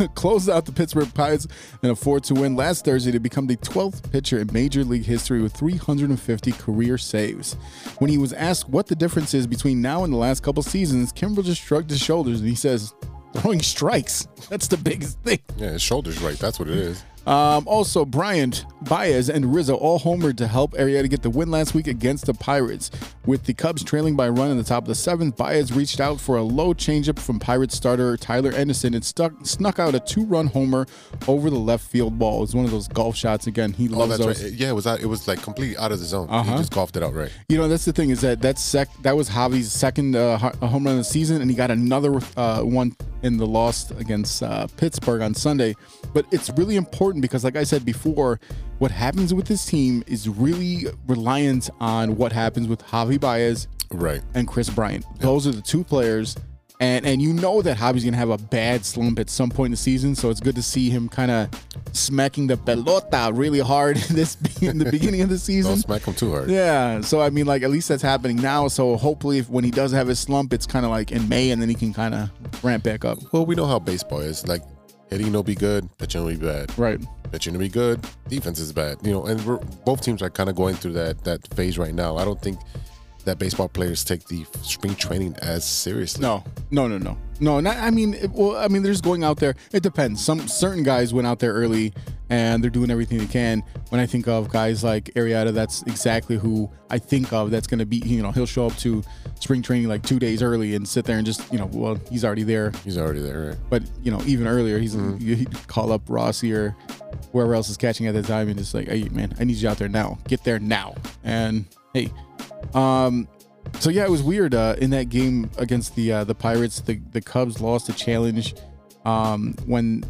closed out the Pittsburgh Pirates in a 4-2 win last Thursday to become the 12th pitcher in Major League history with 350 career saves. When he was asked what the difference is between now and the last couple seasons, Kimbrel just shrugged his shoulders and he says, "Throwing strikes. That's the biggest thing." Yeah, his shoulder's right. That's what it is. Um, also, Bryant, Baez, and Rizzo all homered to help Arrieta get the win last week against the Pirates. With the Cubs trailing by a run in the top of the seventh, Baez reached out for a low changeup from Pirates starter Tyler Anderson and stuck snuck out a two-run homer over the left field ball. It was one of those golf shots. Again, he Oh, loves that's those. right. Yeah, it was out, it was like completely out of the zone. Uh-huh. He just golfed it out right. You know, that's the thing is that that's sec- that was Javi's second uh, home run of the season, and he got another uh, one in the loss against uh, Pittsburgh on Sunday. But it's really important because, like I said before, what happens with this team is really reliant on what happens with Javi Baez Right. and Kris Bryant. Those are the two players. And, and you know that Javi's gonna have a bad slump at some point in the season, so it's good to see him kind of smacking the pelota really hard in this in the beginning of the season. Don't smack him too hard. Yeah, so I mean, like at least that's happening now. So hopefully, if, when he does have his slump, it's kind of like in May, and then he can kind of ramp back up. Well, we know how baseball is. Like hitting will be good, pitching will be bad. Right. Pitching will be good, defense is bad. You know, and we're, both teams are kind of going through that that phase right now. I don't think that baseball players take the spring training as seriously. No, no, no, no, no. Not. I mean, it, well, I mean, they're just going out there. It depends. Some certain guys went out there early, and they're doing everything they can. When I think of guys like Arrieta, that's exactly who I think of. That's going to be. You know, he'll show up to spring training like two days early and sit there and just. You know, well, he's already there. He's already there. Right? But you know, even earlier, he's mm-hmm. he'd call up Rossi or whoever else is catching at the time, and just like, "Hey, man, I need you out there now. Get there now." And hey, um, so yeah, it was weird uh, in that game against the uh, the Pirates. The the Cubs lost a challenge um, when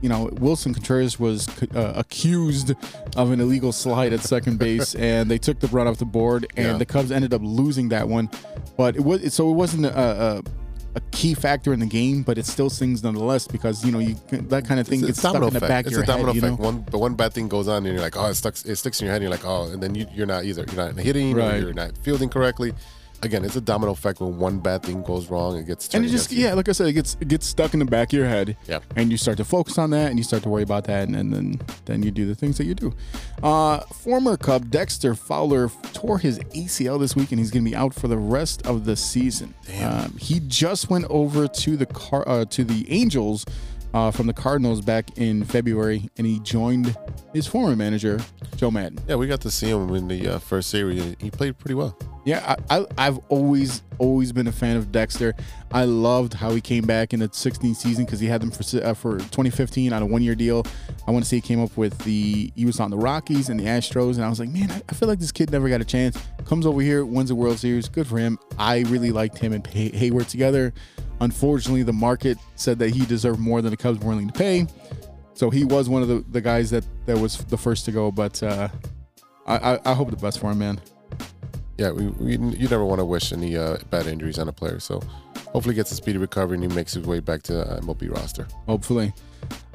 you know Willson Contreras was uh, accused of an illegal slide at second base, and they took the run off the board, and Yeah. the Cubs ended up losing that one. But it was so it wasn't a, a a key factor in the game, but it still sings nonetheless because you know you that kind of thing It's, gets stuck in the effect. back It's of a domino head. You effect. know? One, but one bad thing goes on, and you're like, oh, it sticks. It sticks in your head. And you're like, oh, and then you, you're not either. You're not hitting. Right. You're not fielding correctly. Again, it's a domino effect. When one bad thing goes wrong, it gets. and it just yeah, like I said, it gets it gets stuck in the back of your head. Yeah. And you start to focus on that, and you start to worry about that, and, and then then you do the things that you do. Uh, former Cub Dexter Fowler tore his ACL this week, and he's going to be out for the rest of the season. Um, he just went over to the car uh, to the Angels. Uh, from the Cardinals back in February, and he joined his former manager, Joe Maddon. Yeah, we got to see him in the uh, first series. and He played pretty well. Yeah, I, I, I've always always been a fan of Dexter. I loved how he came back in the 16 season because he had them for uh, for 2015 on a one year deal. I want to say he came up with the he was on the Rockies and the Astros, and I was like, man, I, feel like this kid never got a chance. Comes over here, wins a World Series. Good for him. I really liked him and Hay- Heyward together. Unfortunately, the market said that he deserved more than the Cubs were willing to pay. So he was one of the, the guys that, that was the first to go. But uh, I, I, I hope the best for him, man. Yeah, we, we you never want to wish any uh, bad injuries on a player. So hopefully, gets a speedy recovery and he makes his way back to the MLB roster. Hopefully.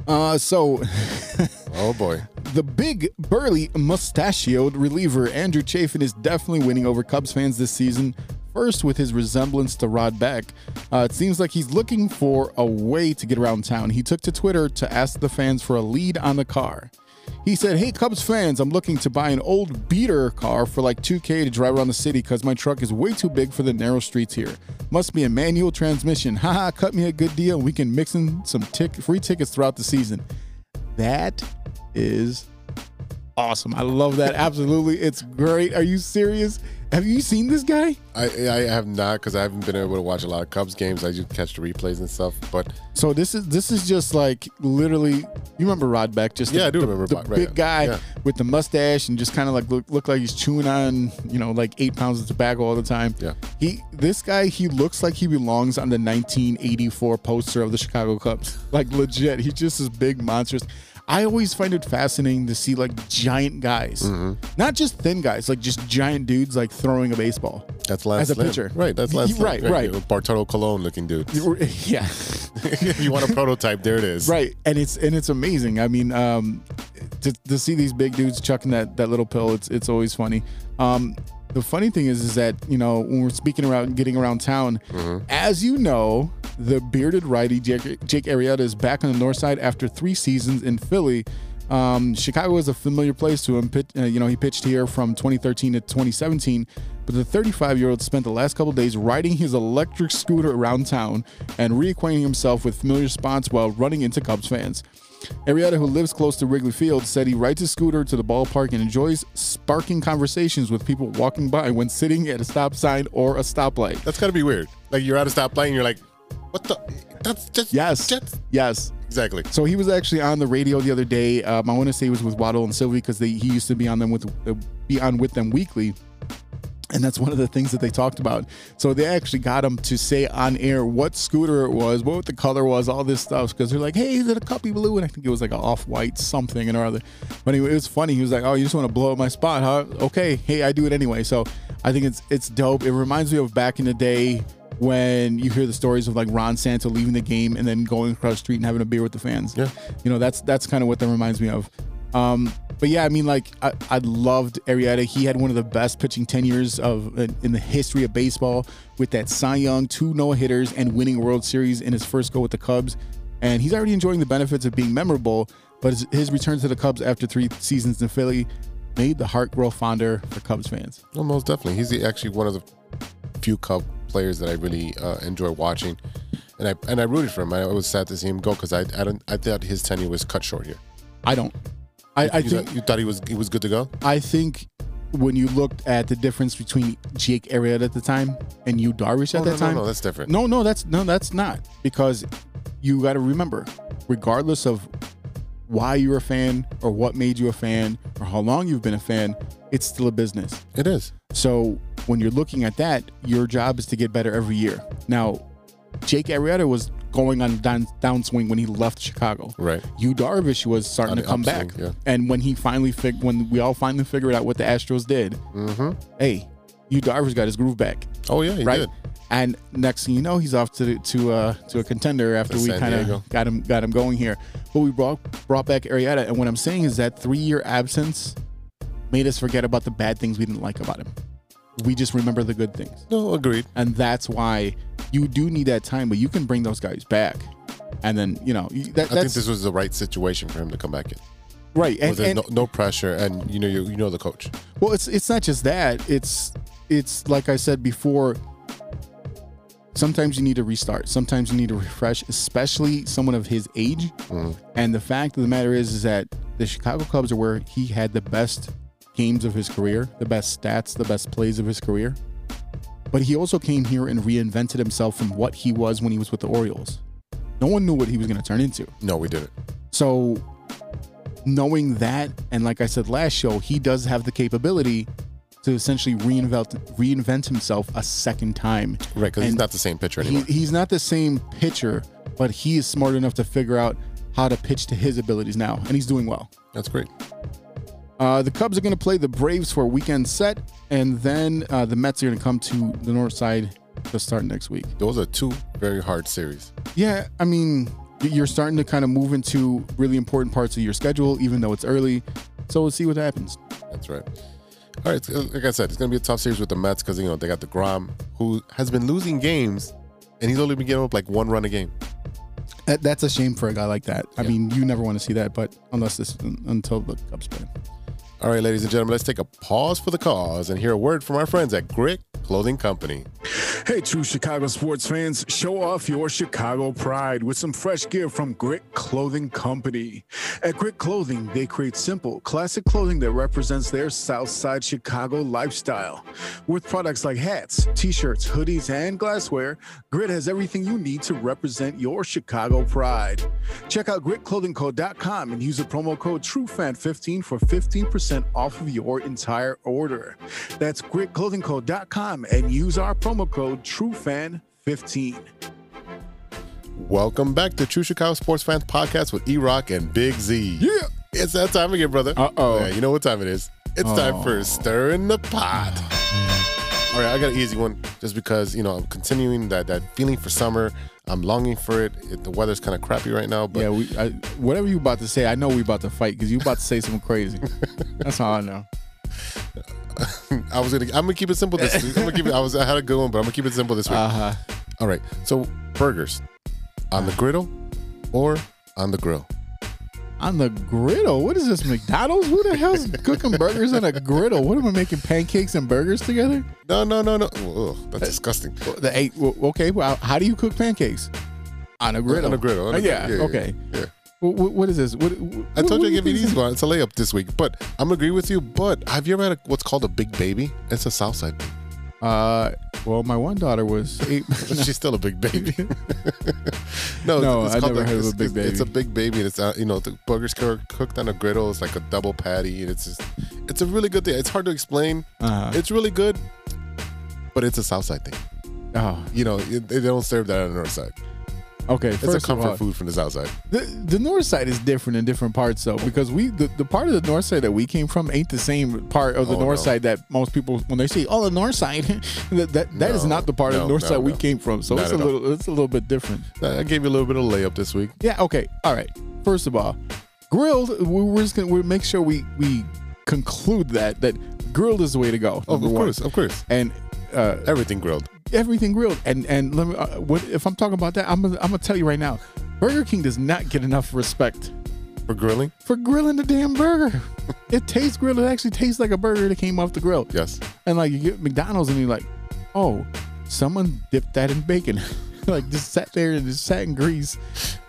Uh, so Oh boy, the big burly mustachioed reliever Andrew Chafin is definitely winning over Cubs fans this season. First, with his resemblance to Rod Beck, uh, it seems like he's looking for a way to get around town. He took to Twitter to ask the fans for a lead on the car. He said, Hey, Cubs fans, I'm looking to buy an old beater car for like 2K to drive around the city because my truck is way too big for the narrow streets here. Must be a manual transmission. Haha, cut me a good deal we can mix in some tic- free tickets throughout the season. That is awesome. I love that. Absolutely. It's great. Are you serious? Have you seen this guy? I I have not because I haven't been able to watch a lot of Cubs games. I just catch the replays and stuff. But So this is this is just like literally. You remember Rod Beck? Just Yeah, the, I do the- remember the Rod- right, big guy yeah. with the mustache and just kind of like look, look like he's chewing on you know like eight pounds of tobacco all the time. Yeah. He this guy he looks like he belongs on the 1984 poster of the Chicago Cubs. Like legit, he's just this big monstrous. I always find it fascinating to see like giant guys, Mm-hmm. not just thin guys, like just giant dudes like throwing a baseball. that's Lance As a pitcher. right? That's Lance Right, Lynn. right. Bartolo Colon looking dude. Yeah. if you want a prototype, there it is. Right, and it's and it's amazing. I mean, um, to, to see these big dudes chucking that that little pill, it's it's always funny. Um, the funny thing is, is that you know when we're speaking around getting around town, as you know, the bearded righty Jake, Jake Arrieta is back on the north side after three seasons in Philly. Um, Chicago is a familiar place to him. Pit, uh, you know, he pitched here from 2013 to 2017. But the 35 year old spent the last couple days riding his electric scooter around town and reacquainting himself with familiar spots while running into Cubs fans. Arrieta, who lives close to Wrigley Field, said he rides his scooter to the ballpark and enjoys sparking conversations with people walking by when sitting at a stop sign or a stoplight. That's gotta be weird. Like you're at a stoplight and you're like, what the? That's just Yes. Yes. Exactly. So he was actually on the radio the other day. Um, I want to say it was with Waddle and Silvy because he used to be on them with uh, be on with them weekly. And that's one of the things that they talked about. So they actually got him to say on air what scooter it was, what the color was, all this stuff. Because they're like, "Hey, is it a Cubbie blue?" And I think it was like an off-white something and or other. But anyway, it was funny. He was like, "Oh, you just want to blow up my spot, huh? Okay, hey, I do it anyway." So I think it's it's dope. It reminds me of back in the day when you hear the stories of like Ron Santo leaving the game and then going across the street and having a beer with the fans. Yeah. You know, that's that's kind of what that reminds me of. Um, but yeah, I mean, like I, I loved Arrieta. He had one of the best pitching tenures of in, in the history of baseball with that Cy Young, two no hitters, and winning World Series in his first go with the Cubs. And he's already enjoying the benefits of being memorable. But his, his return to the Cubs after three seasons in Philly made the heart grow fonder for Cubs fans. Well, most definitely. He's the- actually one of the few Cub players that I really uh, enjoy watching, and I and I rooted for him. I was sad to see him go because I I, don't, I thought his tenure was cut short here. I don't. I, I you, think thought, you thought he was he was good to go. I think when you looked at the difference between Jake Arrieta at the time and Yu Darvish at Oh, that no, time, no, no, that's different. No, no, that's no, that's not because you got to remember, regardless of why you're a fan or what made you a fan or how long you've been a fan, it's still a business. It is. So when you're looking at that, your job is to get better every year. Now, Jake Arrieta was going on down, downswing when he left Chicago. Right. Yu Darvish was starting to come upswing, back, yeah. and when he finally fig- when we all finally figured out what the Astros did, Mm-hmm. hey, Yu Darvish got his groove back, Oh yeah, he right? did. And next thing you know, he's off to to uh, to a contender after we kind of got him got him going here. But we brought brought back Arrieta, and what I'm saying is that three year absence made us forget about the bad things we didn't like about him. We just remember the good things, No, agreed. and that's why you do need that time. But you can bring those guys back, and then you know that, I think this was the right situation for him to come back in. right. And, there's and no, no pressure, and you know you, you know the coach. Well, it's it's not just that. It's it's like I said before. Sometimes you need to restart. Sometimes you need to refresh, especially someone of his age. Mm-hmm. And the fact of the matter is, is that the Chicago Cubs are where he had the best games of his career, the best stats, the best plays of his career. But he also came here and reinvented himself from what he was when he was with the Orioles. No one knew what he was going to turn into. No, we didn't. So knowing that, and like I said last show, he does have the capability to essentially reinvent reinvent himself a second time. Right, because he's not the same pitcher He, anymore. he's not the same pitcher, but he is smart enough to figure out how to pitch to his abilities now, and he's doing well. That's great. Uh, the Cubs are going to play the Braves for a weekend set, and then uh, the Mets are going to come to the North Side to start next week. Those are two very hard series. Yeah, I mean, you're starting to kind of move into really important parts of your schedule, even though it's early. So we'll see what happens. That's right. All right, uh, like I said, it's gonna be a tough series with the Mets because you know they got deGrom, who has been losing games, and he's only been getting up like one run a game. That, that's a shame for a guy like that. I Yeah. mean, you never want to see that, but unless this until the Cubs play. All right, ladies and gentlemen, let's take a pause for the cause and hear a word from our friends at Grit Clothing Company. Hey, true Chicago sports fans, show off your Chicago pride with some fresh gear from Grit Clothing Company. At Grit Clothing, they create simple, classic clothing that represents their Southside Chicago lifestyle. With products like hats, t shirts, hoodies, and glassware, Grit has everything you need to represent your Chicago pride. Check out gritclothingco.com and use the promo code TrueFan15 for 15% off of your entire order. That's gritclothingco.com and use our promo code TrueFan15. Welcome back to True Chicago Sports Fans Podcast with E Rock and Big Z. Yeah. It's that time again, brother. Uh-oh. Yeah, you know what time it is. It's time for oh. Stirring the Pot. All right, I got an easy one just because, you know, I'm continuing that, that feeling for summer. I'm longing for it. it the weather's kind of crappy right now, but Yeah, we I, whatever you about to say, I know we about to fight because you about to say something crazy. That's all I know. I was gonna. I'm gonna keep it simple this week. I'm gonna keep it. I was. I had a good one, but I'm gonna keep it simple this week. Uh huh. All right. So burgers on the griddle or on the grill. On the griddle. What is this, McDonald's? Who the hell's cooking burgers on a griddle? What am I making pancakes and burgers together? No, no, no, no. Ugh, that's disgusting. The eight. Okay, well, how do you cook pancakes? On a griddle. On a griddle. on Uh, a yeah, griddle. Okay. Yeah. Wh- wh- what is this? What, wh- I told what you I'd do give you easy one. It's a layup this week, but I'm agree with you. But have you ever had a, what's called a big baby? It's a Southside thing. Uh, well, my one daughter was eight. She's still a big baby. no, No, it's I never like- heard of a big it's- It's a big baby, and it's uh, you know the burgers co- cooked on a griddle. It's like a double patty, and it's just it's a really good thing. It's hard to explain. Uh-huh. It's really good, but it's a Southside thing. Oh, You know, it- they don't serve that on the North Side. Okay. It's First a of comfort all, food from the South Side. The, the north side is different in different parts though because we the, the part of the north side that we came from ain't the same part of the Oh, north no. side that most people when they say oh the north side that that, that is No, not the part of the north no, side we came from so Not it's a at all. little it's a little bit different I gave you a little bit of layup this week. yeah okay all right first of all grilled we- we're just gonna we make sure we we conclude that that grilled is the way to go Oh, of number one. course, of course. and uh, Everything grilled. Everything grilled. And and let me, uh, what, if I'm talking about that, I'm gonna, I'm gonna tell you right now, Burger King does not get enough respect For grilling? for grilling the damn burger. it tastes grilled. It actually tastes like a burger that came off the grill. Yes. And like you get McDonald's and you're like, oh, someone dipped that in bacon. like just sat there and just sat in grease,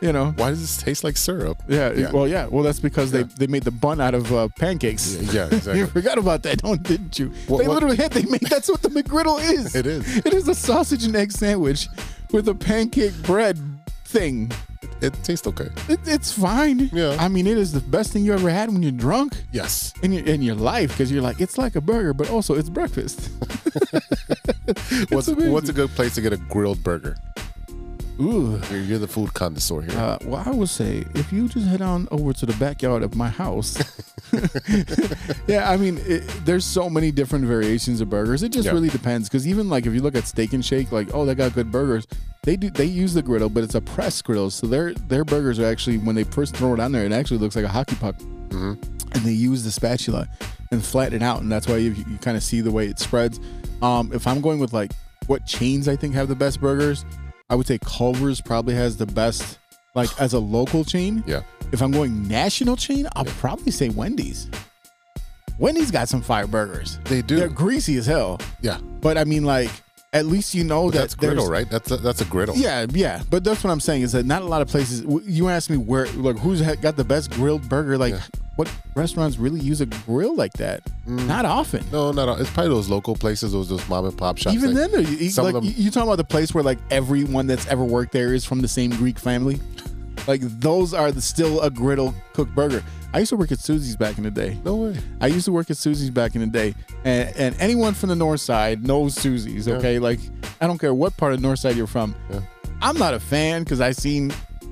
you know. Why does this taste like syrup? Yeah, Yeah. Well, yeah. Well, that's because Yeah. they, they made the bun out of uh, pancakes. Yeah, yeah, exactly. you forgot about that, don't didn't you? What- they what- literally had they made that's what the McGriddle is. It is. It is a sausage and egg sandwich with a pancake bread thing. It tastes okay. It, it's fine. Yeah. I mean, it is the best thing you ever had when you're drunk Yes. in your in your life because you're like it's like a burger, but also it's breakfast. What's amazing. what's a good place to get a grilled burger? Ooh. You're, you're the food connoisseur here. Uh, well, I would say if you just head on over to the backyard of my house yeah, I mean, it, there's so many different variations of burgers. It just Yeah. really depends because even like if you look at Steak and Shake, like oh they got good burgers, they do they use the griddle, but it's a press griddle, so their their burgers are actually when they first throw it on there, it actually looks like a hockey puck, and they use the spatula and flatten it out, and that's why you, you kind of see the way it spreads. Um, if I'm going with like what chains I think have the best burgers, I would say Culver's probably has the best, like as a local chain. Yeah. If I'm going national chain, I'll probably say Wendy's. Wendy's got some fire burgers. They do. They're greasy as hell, yeah. but I mean, like, at least you know But that that's griddle, right? That's a, that's a griddle. Yeah, yeah. But that's what I'm saying is that not a lot of places. You asked me where, like, who's got the best grilled burger? Like, Yeah. What restaurants really use a grill like that? Mm. Not often. No, not all. It's probably those local places, those those mom and pop shops. Even like- then, you, like, them- you talking about the place where like everyone that's ever worked there is from the same Greek family. Like those are the, still a griddle cooked burger. I used to work at Susie's back in the day. No way. I used to work at Susie's back in the day, and, and anyone from the North Side knows Susie's. Okay, like I don't care what part of North Side you're from. Yeah. I'm not a fan because I seen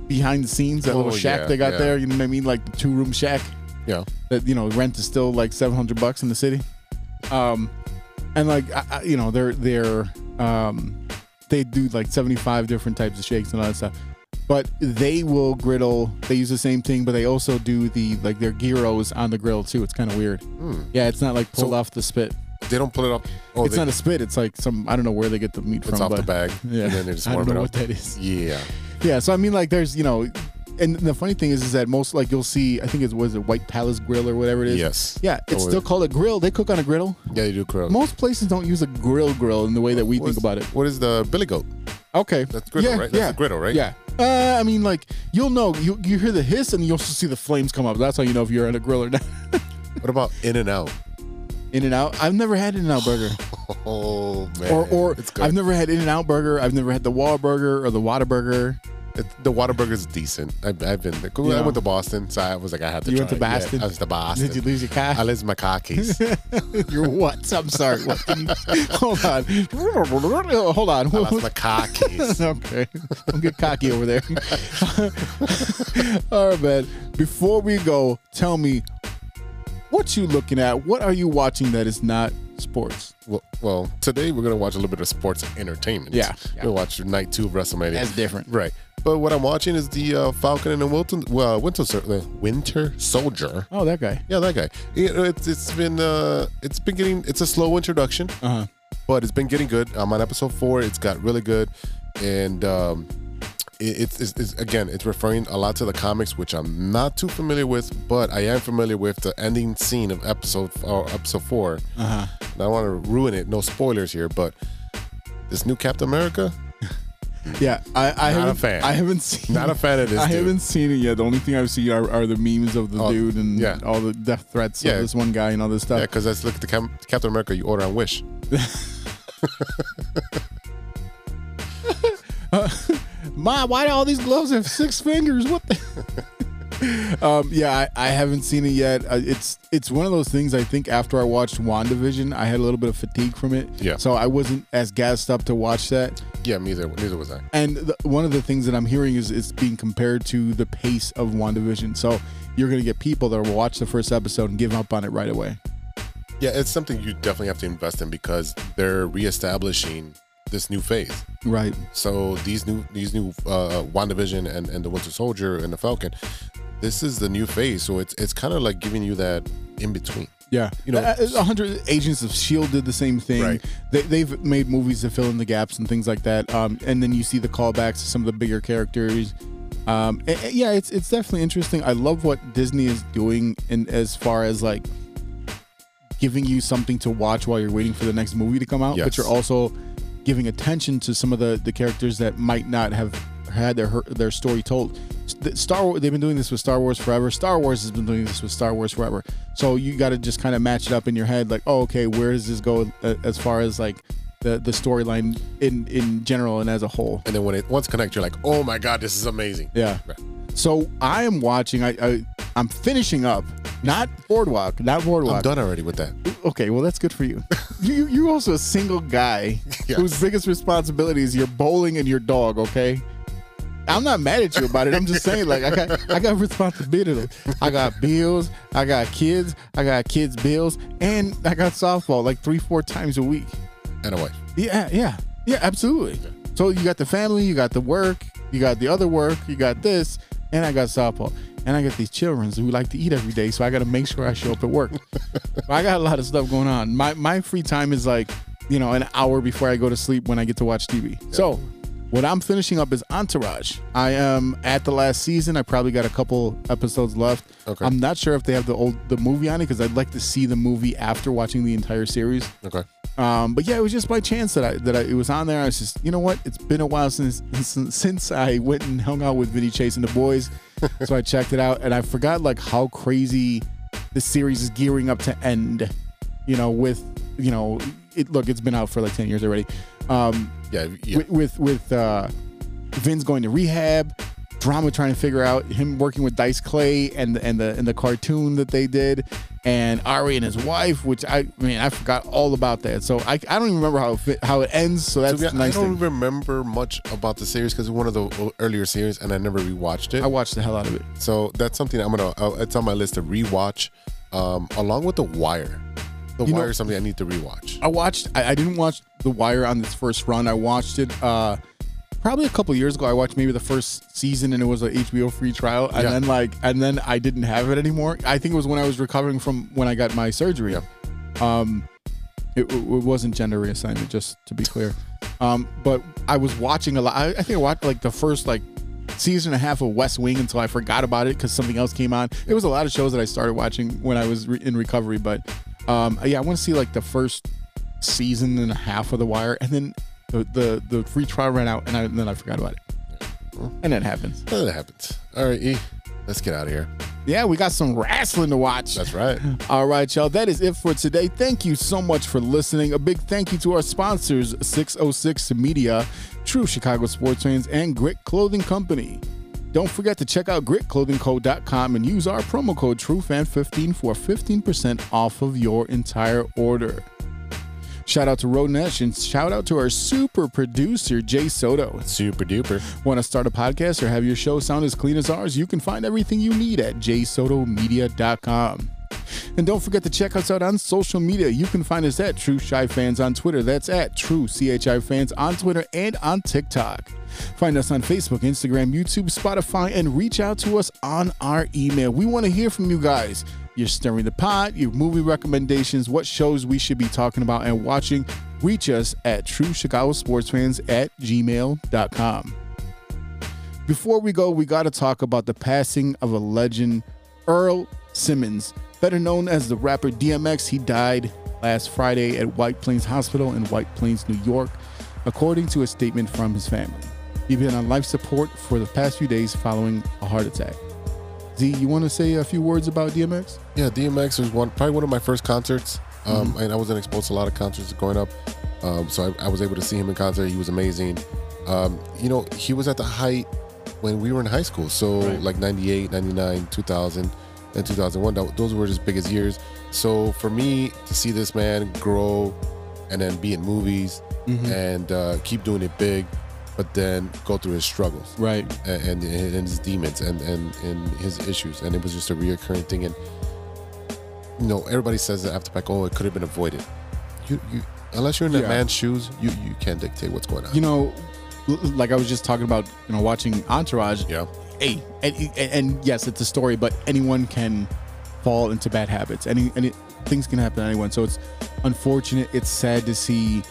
behind the scenes that Oh, little shack yeah, they got yeah. there. You know what I mean? Like the two room shack Yeah. that you know rent is still like 700 bucks in the city. Um, and like I, I, you know they're they're um they do like 75 different types of shakes and all that stuff. But they will griddle. They use the same thing, but they also do the like their gyros on the grill too. It's kind of weird. Yeah, it's not like pulled. So- off the spit. They don't pull it off. Oh, it's they, not a spit. It's like some I don't know where they get the meat from. It's from. off the but- bag, Yeah, and then they just I warm don't it know up. what that is. Yeah. Yeah, so I mean, like, there's you know, and the funny thing is, is that most like you'll see, I think it was a White Palace Grill or whatever it is. Yes. Yeah, it's still called a grill. They cook on a griddle. Yeah, you do grill. Most places don't use a grill grill in the way that we think about it. What is the Billy Goat? Okay, That's griddle, yeah, right? That's yeah, a griddle, right? Yeah. Uh, I mean, like you'll know you you hear the hiss and you also see the flames come up. That's how you know if you're at a grill or not. What about In and Out? In and Out. I've never had In and Out burger. Oh man. or or it's good. I've never had In and Out burger. I've never had the Wall burger or the Whataburger. It, the Whataburger is decent. I've, I've been there. I Yeah. went to Boston, so I was like, I had to. You try went to it. Yeah, Boston? I was to Boston. Did you lose your car? I lost my car keys. Your what? I'm sorry. What hold on. Hold on. I lost my car keys. okay. Don't get cocky over there. All right, man. Before we go, tell me what you looking at. What are you watching that is not sports? Well, well, today we're gonna watch a little bit of sports entertainment. Yeah. we're gonna watch night two of WrestleMania. That's different. right? But what I'm watching is the uh, Falcon and the Wilton, well, Winter uh, Winter Soldier. Oh, that guy. Yeah, that guy. Know, it's it's been uh, it's been getting it's a slow introduction, Uh huh. but it's been getting good. I'm on episode four. It's got really good, and um, it, it's, it's, it's again it's referring a lot to the comics, which I'm not too familiar with, but I am familiar with the ending scene of episode or episode four. Uh huh. I don't want to ruin it. No spoilers here, but this new Captain America, Yeah, I, I Not haven't. fan. I haven't seen. not a fan of this. I dude. haven't seen it yet. The only thing I've seen are, are the memes of the Oh, dude and yeah. all the death threats Yeah. of this one guy and all this stuff. Yeah, because that's look at the Cap- Captain America you order on Wish. Uh, Ma, why do all these gloves have six fingers? What the? Um, yeah, I, I haven't seen it yet. Uh, it's it's one of those things. I think after I watched WandaVision, I had a little bit of fatigue from it. Yeah. So I wasn't as gassed up to watch that. Yeah, neither neither was I. And the, one of the things that I'm hearing is it's being compared to the pace of WandaVision. So you're gonna get people that will watch the first episode and give up on it right away. Yeah, it's something you definitely have to invest in because they're reestablishing this new phase. Right. So these new these new uh, WandaVision and, and the Winter Soldier and the Falcon, this is the new phase. So it's it's kind of like giving you that in between. Yeah, You know- a hundred Agents of Shield did the same thing. Right. They, they've made movies to fill in the gaps and things like that. Um, and then you see the callbacks to some of the bigger characters. Um, a- a- yeah, it's it's definitely interesting. I love what Disney is doing in as far as like giving you something to watch while you're waiting for the next movie to come out, but you're also giving attention to some of the the characters that might not have had their their story told. The Star Wars, they've been doing this with Star Wars forever. Star Wars has been doing this with Star Wars forever. So you got to just kind of match it up in your head, like, oh, okay, where does this go uh, as far as like the the storyline in in general and as a whole? And then when it once connect, you're like, oh my god, this is amazing. Yeah. Right. So I am watching. I, I I'm finishing up, not Boardwalk, not Boardwalk. I'm done already with that. Okay, well that's good for you. you you're also a single guy Yes. whose biggest responsibility is your bowling and your dog. Okay, I'm not mad at you about it. I'm just saying, like, I got I got responsibility. I got bills. I got kids. I got kids' bills, and I got softball like three, four times a week. And a wife. Yeah, yeah, yeah, absolutely. So you got the family, you got the work, you got the other work, you got this, and I got softball. And I got these children who like to eat every day, so I got to make sure I show up at work. I got a lot of stuff going on. My my free time is like, you know, an hour before I go to sleep when I get to watch TV. So, what I'm finishing up is Entourage. I am at the last season. I probably got a couple episodes left. Okay. I'm not sure if they have the old the movie on it because I'd like to see the movie after watching the entire series. Okay. Um, but yeah, it was just by chance that I that I, it was on there. I was just, you know what? It's been a while since since, since I went and hung out with Vinny Chase and the boys, so I checked it out, and I forgot like how crazy the series is gearing up to end. You know, with you know, it look, it's been out for like ten years already. Um, Yeah. yeah. with with, with uh, Vince going to rehab, drama trying to figure out him working with Dice Clay and and the and the cartoon that they did, and Ari and his wife, which I mean I forgot all about that. So I, I don't even remember how it fit, how it ends. So that's the honest, nice I don't thing. remember much about the series because it's one of the earlier series, and I never rewatched it. I watched the hell out of it. So that's something I'm gonna. Uh, it's on my list to rewatch, um, along with The Wire. The You know- Wire is something I need to rewatch. I watched. I, I didn't watch The Wire on this first run. I watched it uh, probably a couple years ago. I watched maybe the first season, and it was a HBO free trial. And Yeah. then like, and then I didn't have it anymore. I think it was when I was recovering from when I got my surgery. Yeah. Um, it, it wasn't gender reassignment, just to be clear. Um, but I was watching a lot. I, I think I watched like the first like season and a half of West Wing until I forgot about it because something else came on. It was a lot of shows that I started watching when I was re- in recovery, but um, yeah, I want to see like the first season and a half of The Wire, and then the the, the free trial ran out, and, I, and then I forgot about it. And that happens. That happens. All right, E. Let's get out of here. Yeah, we got some wrestling to watch. That's right. All right, y'all. That is it for today. Thank you so much for listening. A big thank you to our sponsors, 606 Media, True Chicago Sports Fans, and Grit Clothing Company. Don't forget to check out gritclothingco.com and use our promo code TrueFan15 for 15% off of your entire order. Shout out to Ronesh and shout out to our super producer, Jay Soto. Super duper. Want to start a podcast or have your show sound as clean as ours? You can find everything you need at jsotomedia.com. And don't forget to check us out on social media. You can find us at True Shy Fans on Twitter. That's at True CHI Fans on Twitter and on TikTok. Find us on Facebook, Instagram, YouTube, Spotify, and reach out to us on our email. We want to hear from you guys. You're stirring the pot, your movie recommendations, what shows we should be talking about and watching. Reach us at True Chicago Sports Fans at gmail.com. Before we go, we got to talk about the passing of a legend, Earl Simmons, better known as the rapper DMX. He died last Friday at White Plains Hospital in White Plains, New York, according to a statement from his family. He'd been on life support for the past few days following a heart attack. Z, you want to say a few words about DMX? Yeah, DMX was one probably one of my first concerts. Um, and I wasn't exposed to a lot of concerts growing up, um, so I, I was able to see him in concert. He was amazing. Um, you know, he was at the height when we were in high school. So Right. like 98, 99, 2000, and 2001. That, those were his biggest years. So for me to see this man grow and then be in movies and uh, keep doing it big, but then go through his struggles Right. and, and, and his demons and, and, and his issues. And it was just a reoccurring thing. And, you know, everybody says that after back, oh, it could have been avoided. You, you, unless you're in that Yeah. man's shoes, you, you can't dictate what's going on. You know, like I was just talking about, you know, watching Entourage. yeah. Hey, and, and, yes, it's a story, but anyone can fall into bad habits. Any, any things can happen to anyone. So it's unfortunate. It's sad to see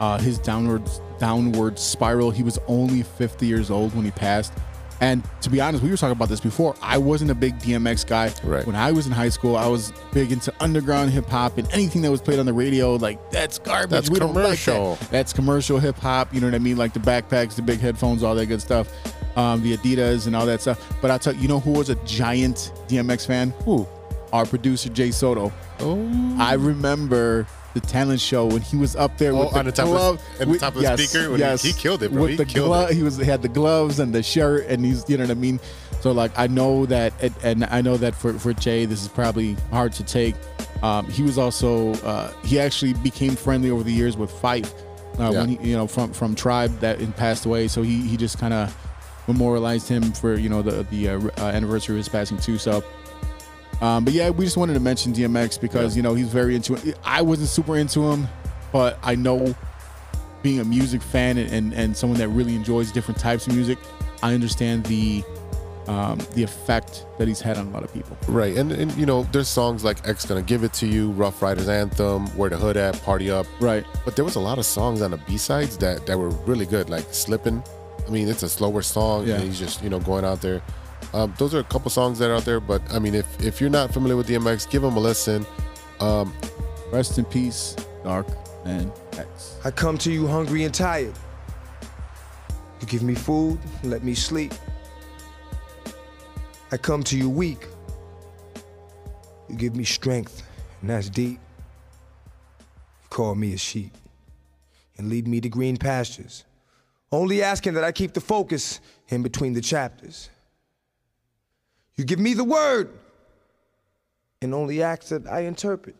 uh, his downward downward spiral. He was only 50 years old when he passed. And to be honest, we were talking about this before. I wasn't a big DMX guy. Right. When I was in high school, I was big into underground hip hop and anything that was played on the radio. Like that's garbage. That's we don't like commercial. that. That's commercial hip hop. You know what I mean? Like the backpacks, the big headphones, all that good stuff. Um, the Adidas and all that stuff. But I'll tell you, you know who was a giant DMX fan? Who? Our producer Jay Soto. Oh. I remember the talent show when he was up there Oh, with the on the top of- glove, on the top of the speaker when he- he killed it, bro. With He the killed it. he was he had the gloves and the shirt, and he's you know what I mean. So like I know that, and, and I know that for for Jay, this is probably hard to take. Um, he was also uh, he actually became friendly over the years with Phife uh, Yeah. when he you know from from Tribe that passed away. So he he just kind of memorialized him for you know the the uh, uh, anniversary of his passing too. So, um, but yeah, we just wanted to mention DMX because you know he's very into it. I wasn't super into him, but I know being a music fan and, and, and someone that really enjoys different types of music, I understand the um, the effect that he's had on a lot of people. Right, and and you know, there's songs like X gonna give it to you, Ruff Ryders Anthem, Where the Hood at, Party Up. Right. But there was a lot of songs on the B sides that that were really good, like Slippin'. I mean, it's a slower song, Yeah. and he's just you know going out there. Um, those are a couple songs that are out there, but I mean, if if you're not familiar with DMX, give him a listen. Um, Rest in peace, Dark Man X. I come to you hungry and tired. You give me food, let me sleep. I come to you weak. You give me strength, and that's deep. You call me a sheep and lead me to green pastures, only asking that I keep the focus in between the chapters. You give me the word and only ask that I interpret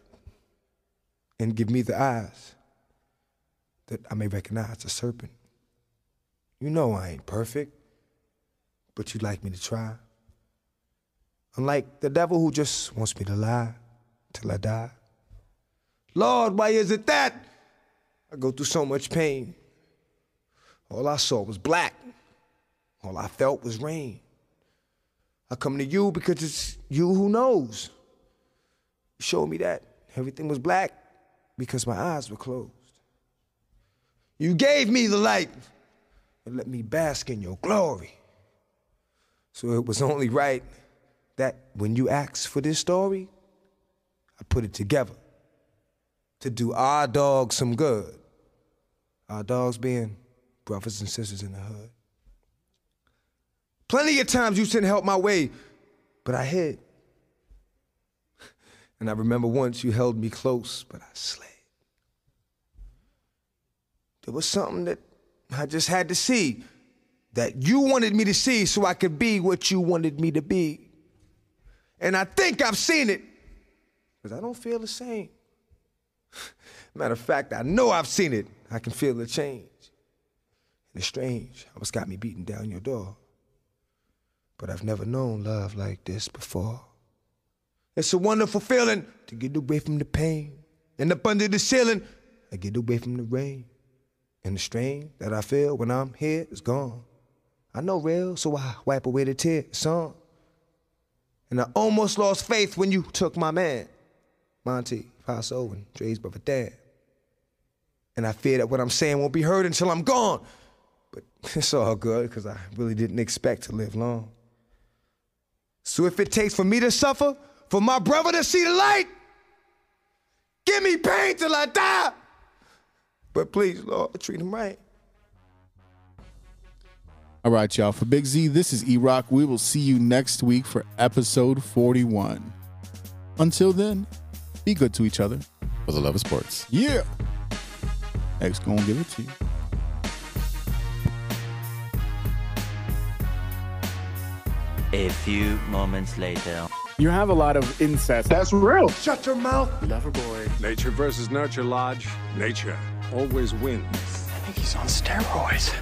and give me the eyes that I may recognize the serpent. You know I ain't perfect, but you'd like me to try. Unlike the devil who just wants me to lie till I die. Lord, why is it that I go through so much pain? All I saw was black. All I felt was rain. I come to you because it's you who knows. You showed me that everything was black because my eyes were closed. You gave me the light and let me bask in your glory. So it was only right that when you asked for this story, I put it together to do our dogs some good. Our dogs being brothers and sisters in the hood. Plenty of times you sent help my way, but I hid. And I remember once you held me close, but I slid. There was something that I just had to see that you wanted me to see so I could be what you wanted me to be. And I think I've seen it because I don't feel the same. Matter of fact, I know I've seen it. I can feel the change. It's strange how it's got me beating down your door. But I've never known love like this before. It's a wonderful feeling to get away from the pain. And up under the ceiling, I get away from the rain. And the strain that I feel when I'm here is gone. I know real, so I wipe away the tear. son. And I almost lost faith when you took my man, Monty, Paso, and Dre's brother Dan. And I fear that what I'm saying won't be heard until I'm gone. But it's all good, because I really didn't expect to live long. So if it takes for me to suffer, for my brother to see the light, give me pain till I die. But please, Lord, treat him right. All right, y'all. For Big Z, this is E Rock. We will see you next week for episode 41. Until then, be good to each other. for the love of sports. Yeah. X gonna give it to you. A few moments later. You have a lot of incest. That's real. Shut your mouth. Lover boy. Nature versus nurture, Lodge. Nature always wins. I think he's on steroids.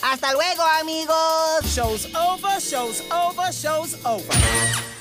Hasta luego, amigos. Show's over, show's over, show's over.